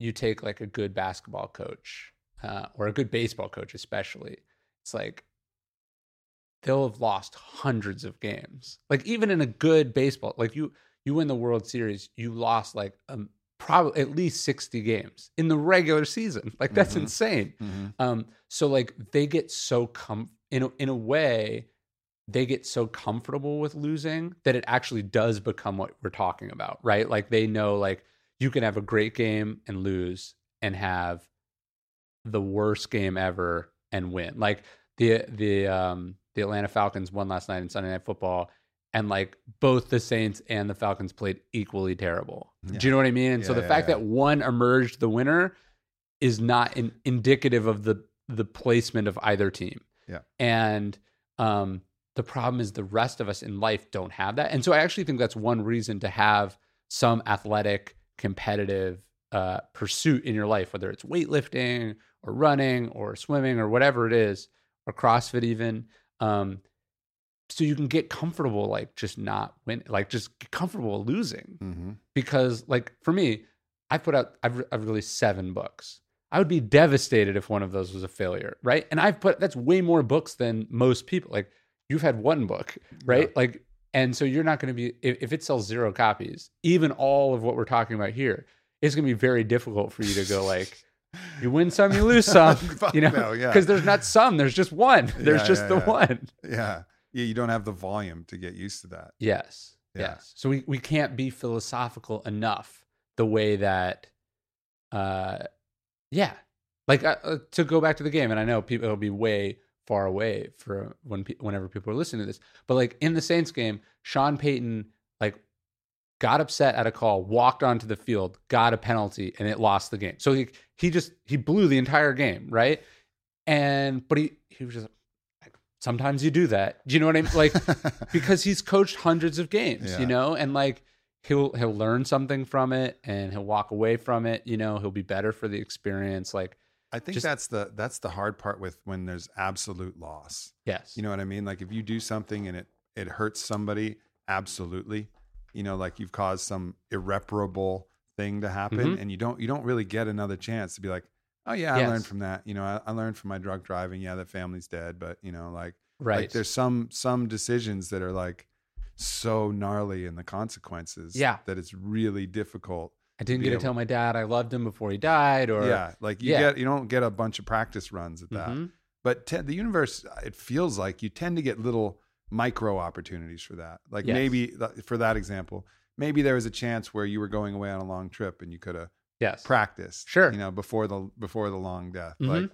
you take like a good basketball coach uh, or a good baseball coach, especially. It's like they'll have lost hundreds of games. Like even in a good baseball, like you you win the World Series, you lost like um, probably at least sixty games in the regular season. (laughs) Like that's Mhm. insane. Mm-hmm. Um, so like they get so com in a, in a way, they get so comfortable with losing that it actually does become what we're talking about, right? Like they know like you can have a great game and lose and have the worst game ever and win. Like the the um the Atlanta Falcons won last night in Sunday Night Football and like both the Saints and the Falcons played equally terrible. Do you know what I mean? And so the yeah, fact yeah. that one emerged the winner is not in, indicative of the the placement of either team. Yeah. And um the problem is the rest of us in life don't have that. And so I actually think that's one reason to have some athletic competitive uh, pursuit in your life, whether it's weightlifting or running or swimming or whatever it is, or CrossFit even. Um, so you can get comfortable, like just not win, like just get comfortable losing. Mm-hmm. Because, like for me, I put out, I've, I've released seven books. I would be devastated if one of those was a failure, right? And I've put that's way more books than most people. Like you've had one book, right? Like, and so you're not going to be if, if it sells zero copies, even all of what we're talking about here, it's going to be very difficult for you to go like, you win some, you lose some, (laughs) you know, no, yeah. because there's not some, there's just one. There's Yeah, just yeah, the yeah. one. Yeah. Yeah. You don't have the volume to get used to that. Yes. Yeah. Yes. So we, we can't be philosophical enough the way that, uh, yeah, like uh, uh, to go back to the game, and I know people it'll be way far away for when whenever people are listening to this, but like in the Saints game, Sean Payton got upset at a call, walked onto the field, got a penalty, and it lost the game. So he he just he blew the entire game, right? And but he he was just like, sometimes you do that. Do you know what I mean? Like (laughs) because he's coached hundreds of games, Yeah. you know, and like he'll he'll learn something from it and he'll walk away from it, you know, he'll be better for the experience. Like, I think Just- that's the that's the hard part with when there's absolute loss. yes. You know what I mean? Like if you do something and it it hurts somebody, absolutely. You know, like you've caused some irreparable thing to happen, Mhm. and you don't you don't really get another chance to be like, oh yeah, I Yes. learned from that. You know, I, I learned from my drug driving. Yeah, that family's dead, but you know, like right. like there's some some decisions that are like so gnarly in the consequences. Yeah. that it's really difficult. I didn't get to able- tell my dad I loved him before he died or yeah, like you yeah. get you don't get a bunch of practice runs at that. Mhm. but te- the universe it feels like you tend to get little micro opportunities for that like Yes. maybe th- for that example maybe there was a chance where you were going away on a long trip and you could have Yes. practiced Sure. you know before the before the long death Mhm. like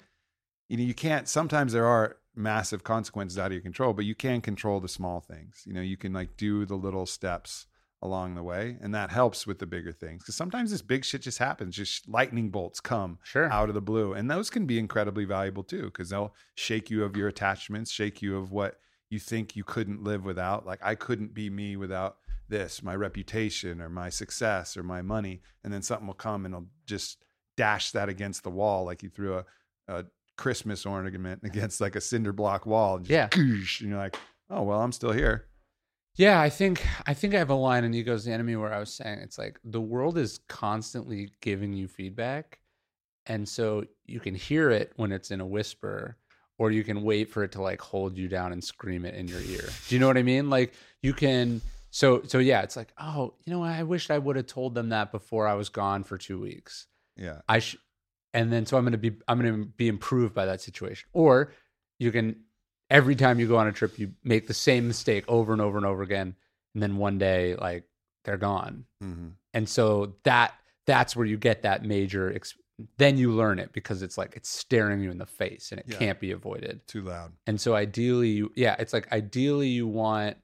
you know you can't sometimes there are massive consequences out of your control but you can control the small things you know you can like do the little steps along the way and that helps with the bigger things because sometimes this big shit just happens just lightning bolts come Sure. out of the blue. And those can be incredibly valuable too, because they'll shake you of your attachments, shake you of what you think you couldn't live without. Like, I couldn't be me without this, my reputation or my success or my money. And then something will come and it'll just dash that against the wall, like you threw a, a Christmas ornament (laughs) against like a cinder block wall. And just Yeah. goosh, and you're like, oh, well, I'm still here. Yeah, I think I think I have a line in Ego's the Enemy where I was saying it's like the world is constantly giving you feedback. And so you can hear it when it's in a whisper, or you can wait for it to like hold you down and scream it in your ear. Do you know what I mean? Like you can so so yeah, it's like, oh, you know, I wish I would have told them that before I was gone for two weeks. Yeah. I should, and then so I'm gonna be I'm gonna be improved by that situation. Or you can every time you go on a trip, you make the same mistake over and over and over again, and then one day like they're gone. hmm And so that that's where you get that major. Ex- then you learn it because it's like it's staring you in the face and it Yeah. can't be avoided. Too loud. And so ideally, you, yeah, it's like ideally you want,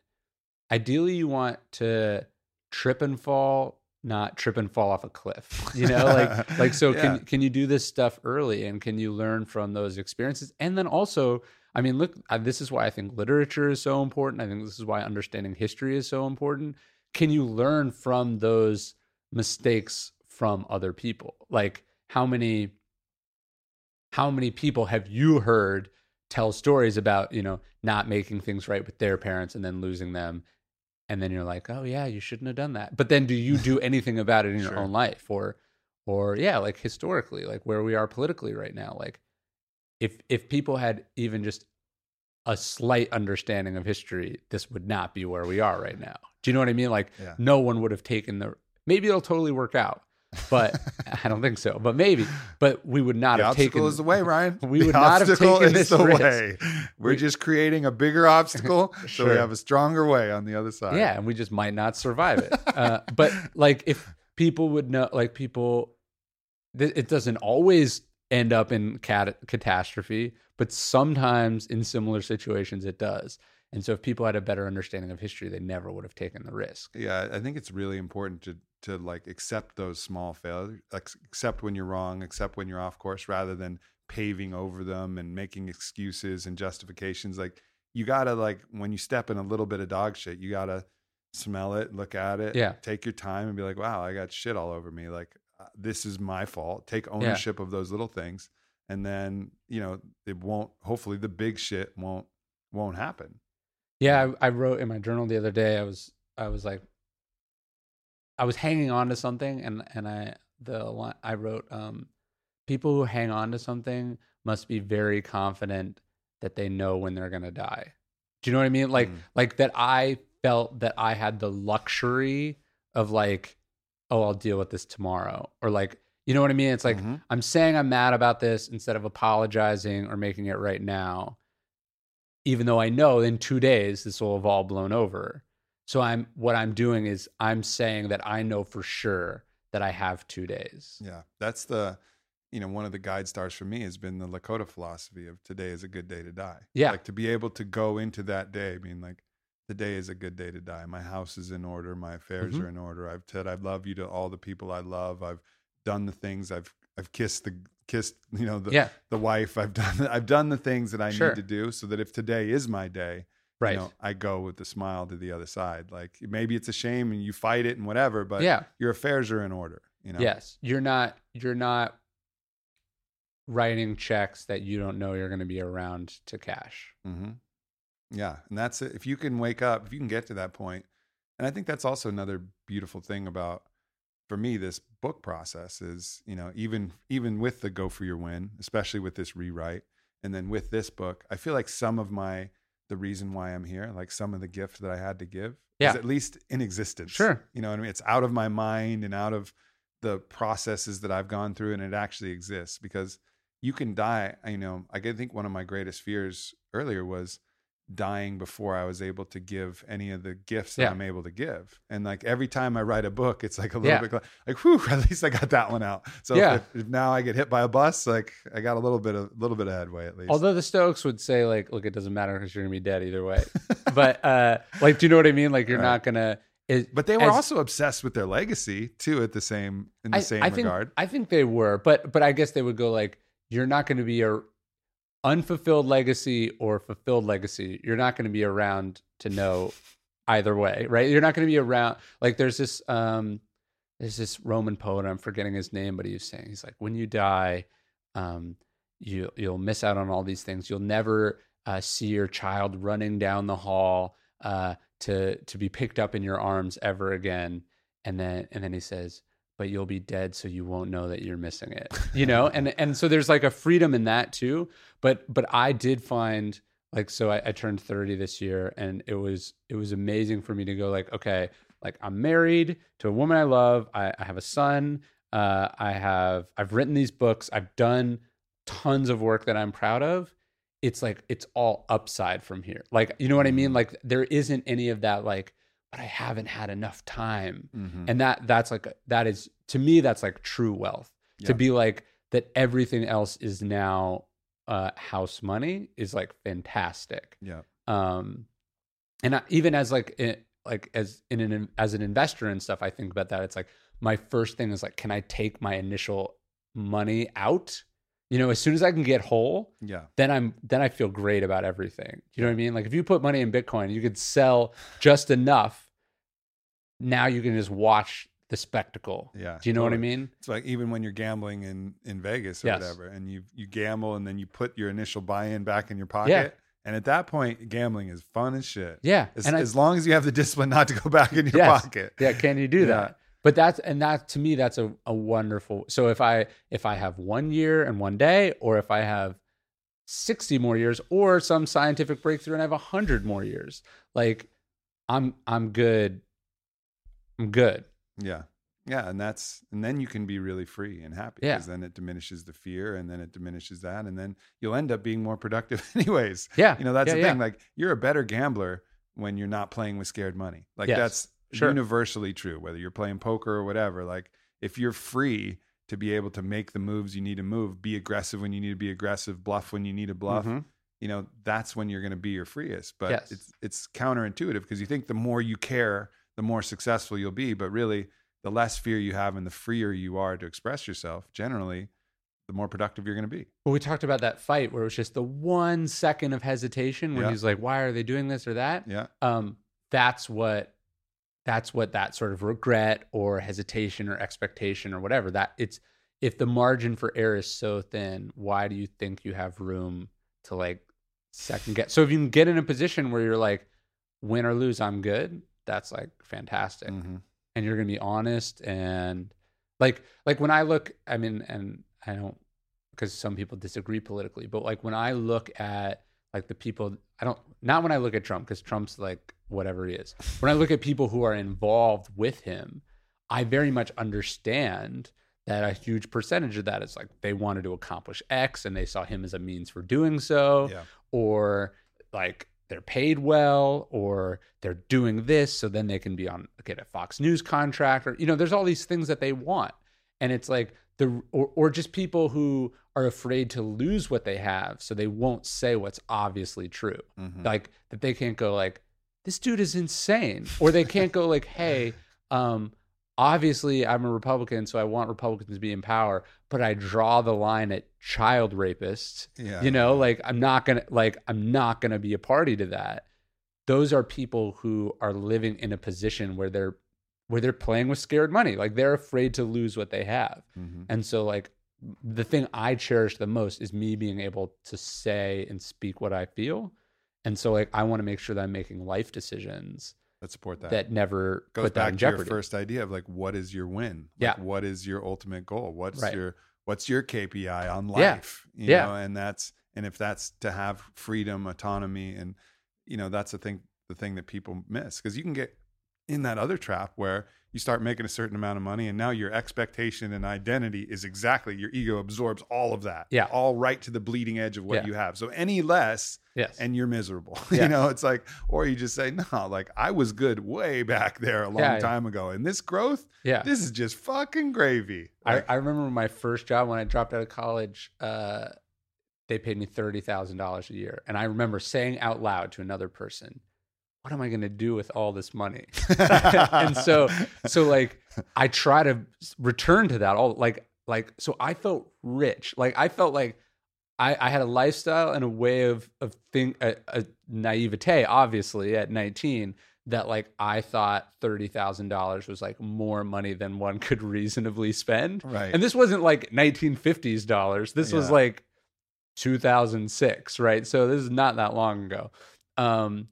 ideally you want to trip and fall, not trip and fall off a cliff. (laughs) You know, like (laughs) like so Yeah. can can you do this stuff early and can you learn from those experiences? And then also, I mean, look, this is why I think literature is so important. I think this is why understanding history is so important. Can you learn from those mistakes from other people? Like how many how many people have you heard tell stories about you know not making things right with their parents and then losing them and then you're like oh yeah you shouldn't have done that but then do you do (laughs) anything about it in your Sure. own life or or yeah like historically like where we are politically right now like if if people had even just a slight understanding of history this would not be where we are right now do you know what i mean like Yeah. no one would have taken the maybe it'll totally work out but (laughs) i don't think so but maybe but we would not the have obstacle taken is the way, Ryan. (laughs) We The would not have taken is this the risk. way. We're We- just creating a bigger obstacle, (laughs) so we have a stronger way on the other side. Yeah, and we just might not survive it. Uh, but like, if people would know, like, people, th- it doesn't always end up in cat- catastrophe, but sometimes in similar situations it does. And so, if people had a better understanding of history, they never would have taken the risk. yeah. I think it's really important to to like accept those small failures, accept when you're wrong, accept when you're off course, rather than paving over them and making excuses and justifications. Like you gotta like when you step in a little bit of dog shit, you gotta smell it, look at it, Yeah. take your time, and be like, wow, I got shit all over me. Like uh, this is my fault. Take ownership of those little things, and then you know it won't. Hopefully, the big shit won't won't happen. Yeah, I, I wrote in my journal the other day. I was I was like, I was hanging on to something, and and I the I wrote, um, people who hang on to something must be very confident that they know when they're gonna die. Do you know what I mean? Like Mm. like that. I felt that I had the luxury of like, oh, I'll deal with this tomorrow, or like, you know what I mean? It's like Mhm. I'm saying I'm mad about this instead of apologizing or making it right now, even though I know in two days this will have all blown over. So I'm what I'm doing is I'm saying that I know for sure that I have two days. Yeah, that's the, you know, one of the guide stars for me has been the Lakota philosophy of today is a good day to die. Yeah. like to be able to go into that day, being like, today is a good day to die. My house is in order. My affairs Mhm. are in order. I've said I love you to all the people I love. I've done the things I've I've kissed the kissed you know the Yeah. the wife. I've done (laughs) I've done the things that I Sure. need to do so that if today is my day, Right. you know, I go with a smile to the other side. Like maybe it's a shame and you fight it and whatever, but yeah. your affairs are in order. You know. Yes. You're not you're not writing checks that you don't know you're going to be around to cash. hmm Yeah, and that's it. If you can wake up, if you can get to that point, and I think that's also another beautiful thing about, for me, this book process is, you know, even even with the go for your win, especially with this rewrite, and then with this book, I feel like some of my the reason why I'm here, like some of the gift that I had to give, Yeah. is at least in existence. Sure. you know what I mean. It's out of my mind and out of the processes that I've gone through, and it actually exists because you can die. You know, I think one of my greatest fears earlier was dying before I was able to give any of the gifts that Yeah. I'm able to give. And like every time I write a book, it's like a little Yeah. bit like, like, whew, (laughs) at least I got that one out. So Yeah. if, if now I get hit by a bus, like I got a little bit of a little bit of headway at least. Although the Stoics would say like, look, it doesn't matter because you're to be dead either way. (laughs) but uh like do you know what I mean? Like you're Right. not to it, but they were as- also obsessed with their legacy too at the same in the I, same I think regard. I think they were, but but I guess they would go like, you're not going to be a unfulfilled legacy or fulfilled legacy. You're not going to be around to know either way, right? You're not going to be around. Like there's this um, there's this Roman poet. I'm forgetting his name, but he was saying he's like, when you die, um, you you'll miss out on all these things. You'll never uh, see your child running down the hall uh, to to be picked up in your arms ever again. And then and then he says, but you'll be dead, so you won't know that you're missing it. You know, and and so there's like a freedom in that too. But but I did find like so I, I turned 30 this year, and it was it was amazing for me to go like, okay, like I'm married to a woman I love. I, I have a son. Uh, I have I've written these books. I've done tons of work that I'm proud of. It's like it's all upside from here. Like you know what I mean? Mhm. Like there isn't any of that like, but I haven't had enough time Mhm. and that that's like that is to me that's like true wealth Yeah. to be like that everything else is now uh house money is like fantastic yeah. um and I, even as like it, like as in an as an investor and stuff i think about that it's like my first thing is like can i take my initial money out you know as soon as i can get whole Yeah. then I'm then I feel great about everything. You know what I mean? Like if you put money in Bitcoin, you could sell just enough. Now you can just watch the spectacle. Yeah. Do you know what I mean? It's like even when you're gambling in in Vegas or Yes. whatever, and you you gamble and then you put your initial buy-in back in your pocket. Yeah. And at that point, gambling is fun as shit. Yeah. As, I, as long as you have the discipline not to go (laughs) back in your Yes. pocket. yeah, can you do Yeah. that? But that's and that to me that's a, a wonderful. So if I if I have one year and one day, or if I have sixty more years, or some scientific breakthrough and I have hundred more years, like I'm I'm good. I'm good. Yeah. Yeah. And that's, and then you can be really free and happy Yeah. because then it diminishes the fear and then it diminishes that. And then you'll end up being more productive, (laughs) anyways. Yeah. You know, that's Yeah, the yeah. thing. Like, you're a better gambler when you're not playing with scared money. Like, Yes. that's Sure. universally true, whether you're playing poker or whatever. Like, if you're free to be able to make the moves you need to move, be aggressive when you need to be aggressive, bluff when you need to bluff, Mhm. you know, that's when you're going to be your freest. But Yes. it's it's counterintuitive because you think the more you care, the more successful you'll be. But really, the less fear you have and the freer you are to express yourself, generally, the more productive you're going to be. Well, we talked about that fight where it was just the one second of hesitation when Yeah. he's like, "Why are they doing this or that?" Yeah. Um, that's what that's what that sort of regret or hesitation or expectation or whatever that it's if the margin for error is so thin, why do you think you have room to like second guess? So if you can get in a position where you're like, win or lose, I'm good. That's like fantastic hmm and you're gonna be honest and like like when I look, I mean, and I don't because some people disagree politically, but like when I look at like the people, I don't not when I look at Trump because Trump's like whatever he is. When I look at people who are involved with him, I very much understand that a huge percentage of that is like they wanted to accomplish X and they saw him as a means for doing so Yeah. or like they're paid well or they're doing this so then they can be on get a Fox News contract or you know there's all these things that they want. And it's like the or, or just people who are afraid to lose what they have so they won't say what's obviously true. Mhm. like that they can't go like this dude is insane. Or they can't go like hey um obviously i'm a republican so i want republicans to be in power but i draw the line at child rapists yeah. you know like i'm not gonna like i'm not gonna be a party to that those are people who are living in a position where they're where they're playing with scared money like they're afraid to lose what they have Mhm. and so like the thing i cherish the most is me being able to say and speak what i feel and so like i want to make sure that i'm making life decisions Let's support that. that never goes put that back in to your first idea of like what is your win like, Yeah. what is your ultimate goal what's Right. your what's your kpi on Yeah. life you Yeah. know and that's and if that's to have freedom autonomy and you know that's the thing the thing that people miss because you can get in that other trap where you start making a certain amount of money and now your expectation and identity is exactly your ego absorbs all of that Yeah. all right to the bleeding edge of what Yeah. you have so any less yes and you're miserable. (laughs) Yeah. You know, it's like, or you just say, no, like I was good way back there a long Yeah, yeah. time ago. And this growth, yeah this is just fucking gravy. I, I remember my first job when I dropped out of college. Uh, they paid me thirty thousand dollars a year, and I remember saying out loud to another person, "What am I going to do with all this money?" (laughs) and so, so like, I try to return to that all like, like, so I felt rich. Like I felt like I, I had a lifestyle and a way of of think a, a naivete, obviously at nineteen. That like I thought thirty thousand dollars was like more money than one could reasonably spend. right. And this wasn't like 1950s dollars. This was like 2006, right? So this is not that long ago. Um,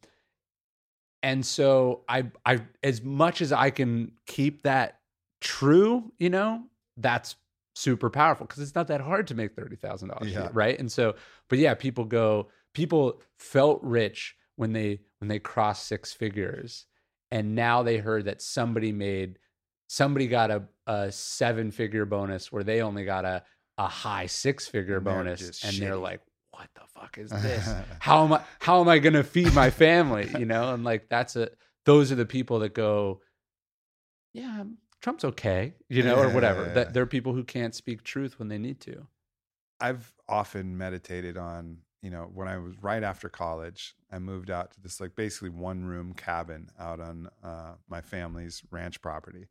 and so I, I, as much as I can keep that true, you know, that's super powerful because it's not that hard to make thirty thousand dollars, Yeah. right? And so, but yeah, people go, people felt rich when they when they crossed six figures, and now they heard that somebody made somebody got a, a seven figure bonus where they only got a, a high six figure bonus and they're like what the fuck is (laughs) this how am i how am i going to feed my family you know and like that's a those are the people that go yeah trump's okay you know or whatever Yeah. that there are people who can't speak truth when they need to I've often meditated on, you know, when I was right after college, I moved out to this like basically one room cabin out on uh, my family's ranch property.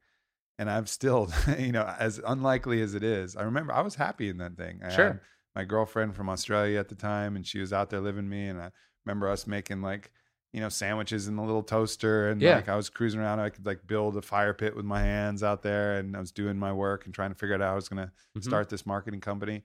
And I've still, (laughs) you know, as unlikely as it is, I remember I was happy in that thing. I Sure. had my girlfriend from Australia at the time, and she was out there living me. And I remember us making like, you know, sandwiches in the little toaster. And Yeah. like I was cruising around, I could like build a fire pit with my hands out there. And I was doing my work and trying to figure out how I was going to Mhm. start this marketing company.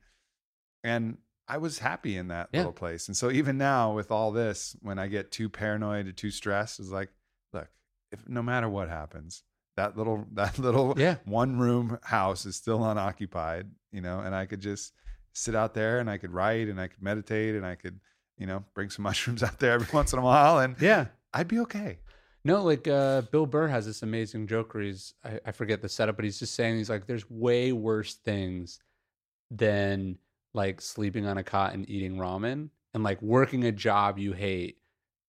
And I was happy in that Yeah. little place. And so even now with all this, when I get too paranoid or too stressed, it's like, look, if no matter what happens, that little (laughs) that little Yeah. one room house is still unoccupied, you know, and I could just sit out there and I could write and I could meditate and I could, you know, bring some (laughs) mushrooms out there every once in a while and yeah I'd be okay. No, like uh, Bill Burr has this amazing joke where he's I, I forget the setup, but he's just saying he's like, there's way worse things than like sleeping on a cot and eating ramen and like working a job you hate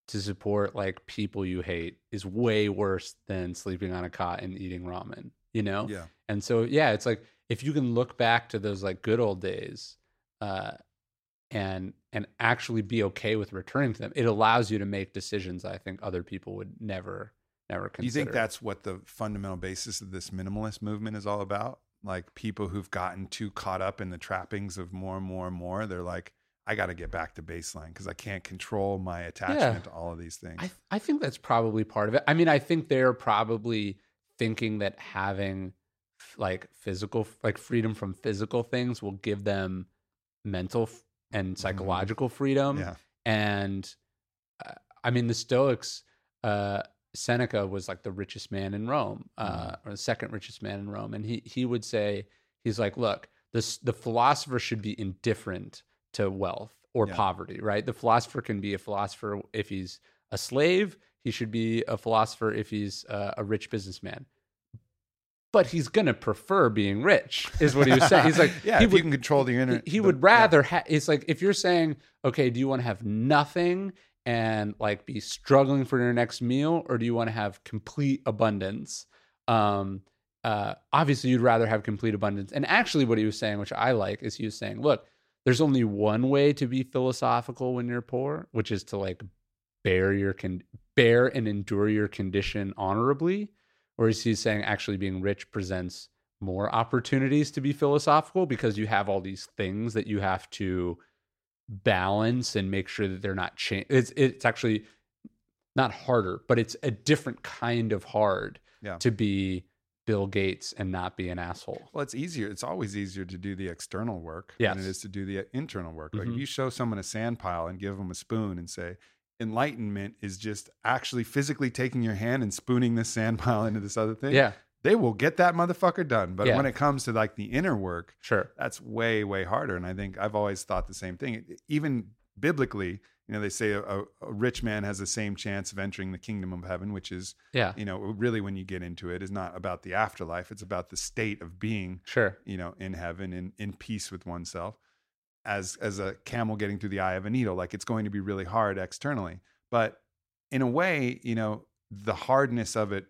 to support like people you hate is way worse than sleeping on a cot and eating ramen, you know? Yeah. And so yeah, it's like if you can look back to those like good old days, uh, and and actually be okay with returning to them, it allows you to make decisions I think other people would never never consider Do you think that's what the fundamental basis of this minimalist movement is all about? Like people who've gotten too caught up in the trappings of more and more and more, they're like, I got to get back to baseline because I can't control my attachment to all of these things. I I think that's probably part of it. I mean, I think they're probably thinking that having like physical like freedom from physical things will give them mental and psychological freedom yeah. and uh, I mean the Stoics. Uh, Seneca was like the richest man in Rome, uh, or the second richest man in Rome, and he he would say he's like, look, this the philosopher should be indifferent to wealth or Yeah. poverty, right? The philosopher can be a philosopher if he's a slave. He should be a philosopher if he's uh, a rich businessman. But he's gonna prefer being rich, is what he was saying. He's like, (laughs) yeah, he would, you can control the he, internet. he would rather ha- it's like if you're saying okay do you want to have nothing and like be struggling for your next meal or do you want to have complete abundance um uh obviously you'd rather have complete abundance and actually what he was saying which i like is he was saying look there's only one way to be philosophical when you're poor which is to like bear your can bear and endure your condition honorably or is he saying actually being rich presents more opportunities to be philosophical because you have all these things that you have to balance and make sure that they're not changed. It's it's actually not harder, but it's a different kind of hard Yeah. to be Bill Gates and not be an asshole. Well, it's easier. It's always easier to do the external work Yes. than it is to do the internal work. Like if Mhm. you show someone a sand pile and give them a spoon and say, enlightenment is just actually physically taking your hand and spooning this sand (laughs) pile into this other thing. Yeah, They will get that motherfucker done. But Yeah. when it comes to like the inner work, sure. that's way, way harder. And I think I've always thought the same thing. Even biblically, you know, they say a, a, a rich man has the same chance of entering the kingdom of heaven, which is Yeah, you know, really when you get into it is not about the afterlife. It's about the state of being, sure. you know, in heaven and in peace with oneself. As as a camel getting through the eye of a needle, like it's going to be really hard externally. But in a way, you know, the hardness of it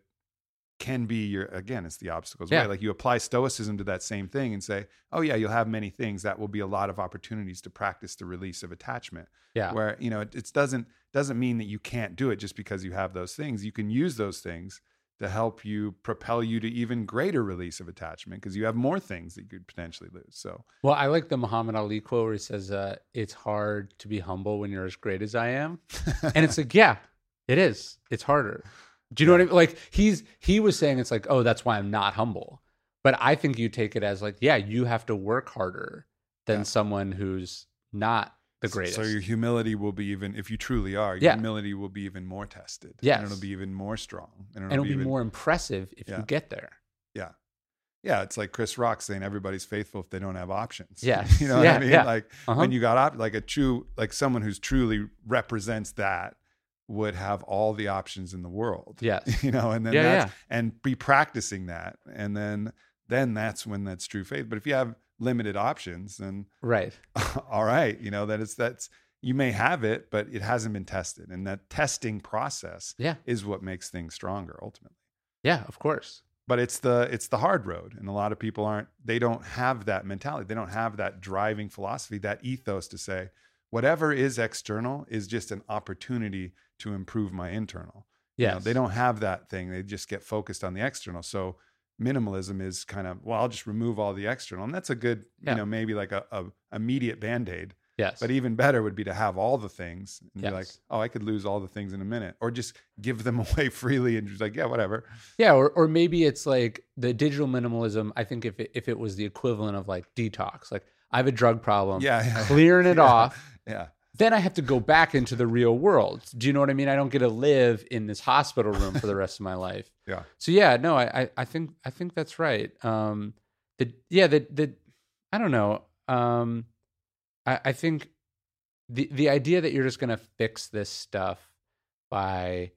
can be your again, it's the obstacles Yeah. way. Like you apply stoicism to that same thing and say, Oh yeah, you'll have many things. That will be a lot of opportunities to practice the release of attachment Yeah, where you know it, it doesn't doesn't mean that you can't do it just because you have those things you can use those things to help you propel you to even greater release of attachment because you have more things that you could potentially lose so Well, I like the Muhammad Ali quote where he says, uh, "It's hard to be humble when you're as great as I am," and it's (laughs) like, yeah, it is. It's harder. Do you know what I mean? Like he's he was saying it's like, oh, that's why I'm not humble. But I think you take it as like, yeah, you have to work harder than Yeah. someone who's not the greatest. so your humility will be even if you truly are your Yeah. humility will be even more tested Yeah, and it'll be even more strong and and it'll be even, more impressive if Yeah. you get there. yeah yeah it's like chris rock saying everybody's faithful if they don't have options (laughs) Yeah. you know what i mean yeah. like Uh-huh. when you got op- like a true like someone who's truly represents that would have all the options in the world (laughs) Yes. you know and then Yeah, that's and be practicing that and then then that's when that's true faith but if you have limited options then Right. (laughs) all right you know that it's that's you may have it but it hasn't been tested and that testing process Yeah. is what makes things stronger ultimately Yeah. Of course. but it's the it's the hard road and a lot of people aren't they don't have that mentality they don't have that driving philosophy that ethos to say whatever is external is just an opportunity to improve my internal You Yeah. know, they don't have that thing they just get focused on the external so minimalism is kind of well i'll just remove all the external and that's a good Yeah. you know maybe like a, a immediate band-aid Yes. but even better would be to have all the things and be like oh i could lose all the things in a minute or just give them (laughs) away freely and just like yeah whatever Yeah, or or maybe it's like the digital minimalism. I think if it, if it was the equivalent of like detox, like I have a drug problem, yeah, yeah. clearing it (laughs) Yeah. off, yeah then I have to go back into the real world. Do you know what I mean? I don't get to live in this hospital room for the rest of my life. (laughs) Yeah. So yeah, no, I I, I think I think that's right. Um, the yeah the the I don't know. Um, I I think the the idea that you're just gonna fix this stuff by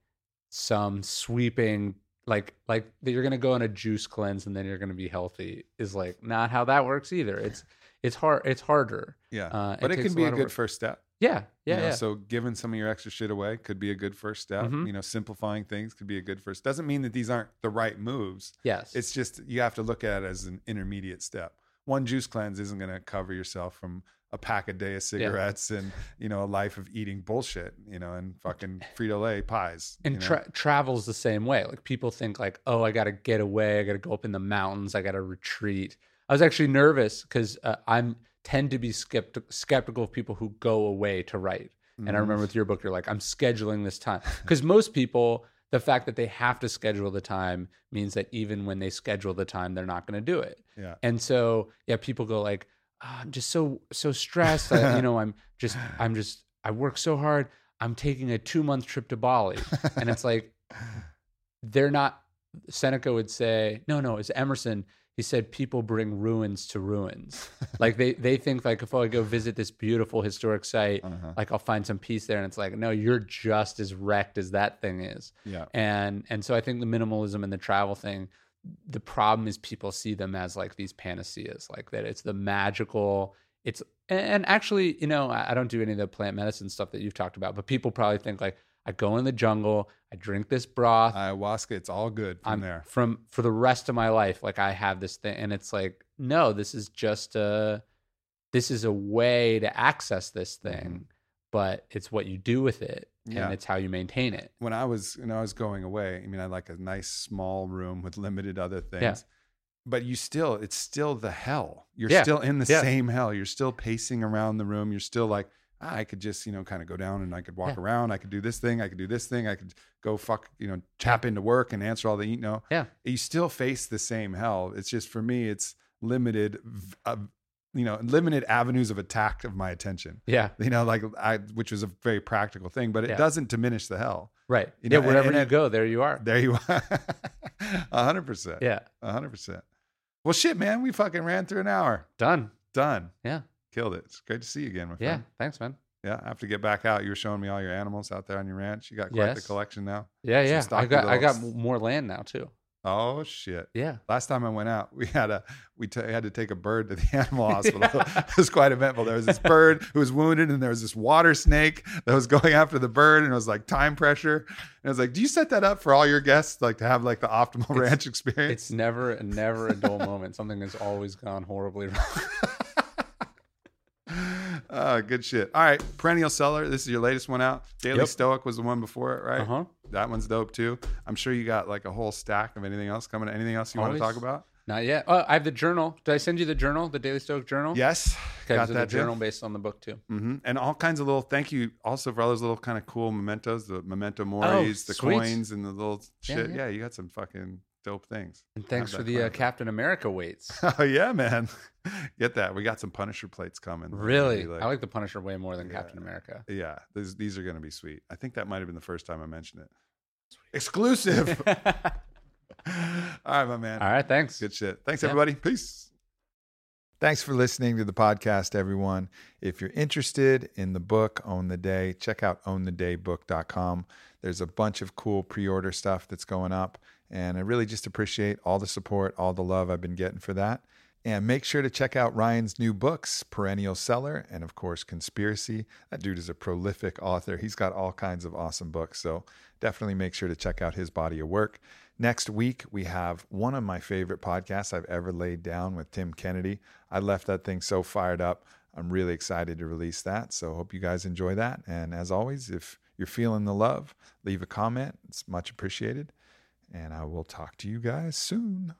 some sweeping like like that you're gonna go on a juice cleanse and then you're gonna be healthy is like not how that works either. It's it's hard. It's harder. Yeah. Uh, but it, takes can be lot a good work. first step. Yeah, yeah, you know? yeah. So giving some of your extra shit away could be a good first step. Mhm. You know, simplifying things could be a good first. Doesn't mean that these aren't the right moves. yes. It's just you have to look at it as an intermediate step. One juice cleanse isn't going to cover yourself from a pack a day of cigarettes and you know a life of eating bullshit. You know, and fucking Frito Lay pies. and you know? tra- travel's the same way. Like people think like, oh, I got to get away. I got to go up in the mountains. I got to retreat. I was actually nervous because uh, I'm tend to be skeptic- skeptical of people who go away to write. And I Mhm. remember with your book, you're like, I'm scheduling this time because most people, the fact that they have to schedule the time means that even when they schedule the time, they're not going to do it. Yeah. And so, yeah, people go like, "Ah, I'm just so so stressed. I, you know, I'm just I'm just I work so hard. I'm taking a two month trip to Bali, and it's like (laughs) they're not. Seneca would say, no, no, it's Emerson. He said people bring ruins to ruins. like they they think like if I go visit this beautiful historic site, Uh-huh. like I'll find some peace there, and it's like no, you're just as wrecked as that thing is Yeah. and and so i think the minimalism and the travel thing the problem is people see them as like these panaceas like that it's the magical it's and actually, you know, I I don't do any of the plant medicine stuff that you've talked about, but people probably think like I go in the jungle, I drink this broth, Ayahuasca, it's all good from I'm there. from for the rest of my life. Like I have this thing, and it's like, no, this is just a, this is a way to access this thing, but it's what you do with it, Mm-hmm. Yeah. and it's how you maintain it. when I was when I was going away, I mean, I like a nice small room with limited other things. Yeah. But you still, it's still the hell. You're Yeah. still in the Yeah. same hell. You're still pacing around the room. You're still like, I could just, you know, kind of go down and I could walk Yeah. around. I could do this thing. I could do this thing. I could go fuck, you know, tap into work and answer all the, you know, Yeah. you still face the same hell. It's just for me, it's limited, uh, you know, limited avenues of attack of my attention. Yeah, You know, like I, which was a very practical thing, but it Yeah. doesn't diminish the hell. right. You yeah, know, and- wherever and you go, there you are. There you are. (laughs) A hundred percent. Yeah, A hundred percent. Well, shit, man, we fucking ran through an hour. done. Done. Yeah, Killed it. It's great to see you again, my yeah. Thanks, man. Yeah. I have to get back out. You were showing me all your animals out there on your ranch. You got quite the collection now. Yeah, yeah. I got I got more land now too. Oh shit. Yeah. Last time I went out, we had a we t- had to take a bird to the (laughs) animal (laughs) hospital. it was quite eventful. There was this bird who was wounded, and there was this water snake that was going after the bird, and it was like time pressure. And I was like, "Do you set that up for all your guests, like to have like the optimal ranch experience?" It's never never a dull moment. Something has always gone horribly wrong. (laughs) Oh, good shit. All right, Perennial Seller. This is your latest one out. Daily Yep. Stoic was the one before it, right? Uh huh. That one's dope too. I'm sure you got like a whole stack of anything else coming. Anything else you want to talk about? Not yet. Oh, I have the journal. Did I send you the journal, the Daily Stoic journal? Yes, Okay, got that the journal based on the book too. hmm And all kinds of little. Thank you also for all those little kind of cool mementos, the memento moris, the Oh, sweet. coins, and the little Yeah, shit. yeah. Yeah, you got some fucking dope things. And thanks for the uh. Captain America weights. (laughs) Oh yeah, man. (laughs) Get that. We got some Punisher plates coming. Really, be I like the Punisher way more than Yeah. Captain America. Yeah, these these are going to be sweet. I think that might have been the first time I mentioned it. Exclusive. All (laughs) All right, my man. All right, thanks. Good shit. Thanks, Yeah. everybody. Peace. Thanks for listening to the podcast, everyone. If you're interested in the book, Own the Day, check out ownthedaybook.com. There's a bunch of cool pre order stuff that's going up. And I really just appreciate all the support, all the love I've been getting for that. And make sure to check out Ryan's new books, Perennial Seller, and of course, Conspiracy. That dude is a prolific author. He's got all kinds of awesome books. So definitely make sure to check out his body of work. Next week, we have one of my favorite podcasts I've ever laid down with Tim Kennedy. I left that thing so fired up. I'm really excited to release that. So hope you guys enjoy that. And as always, if you're feeling the love, leave a comment. It's much appreciated. And I will talk to you guys soon.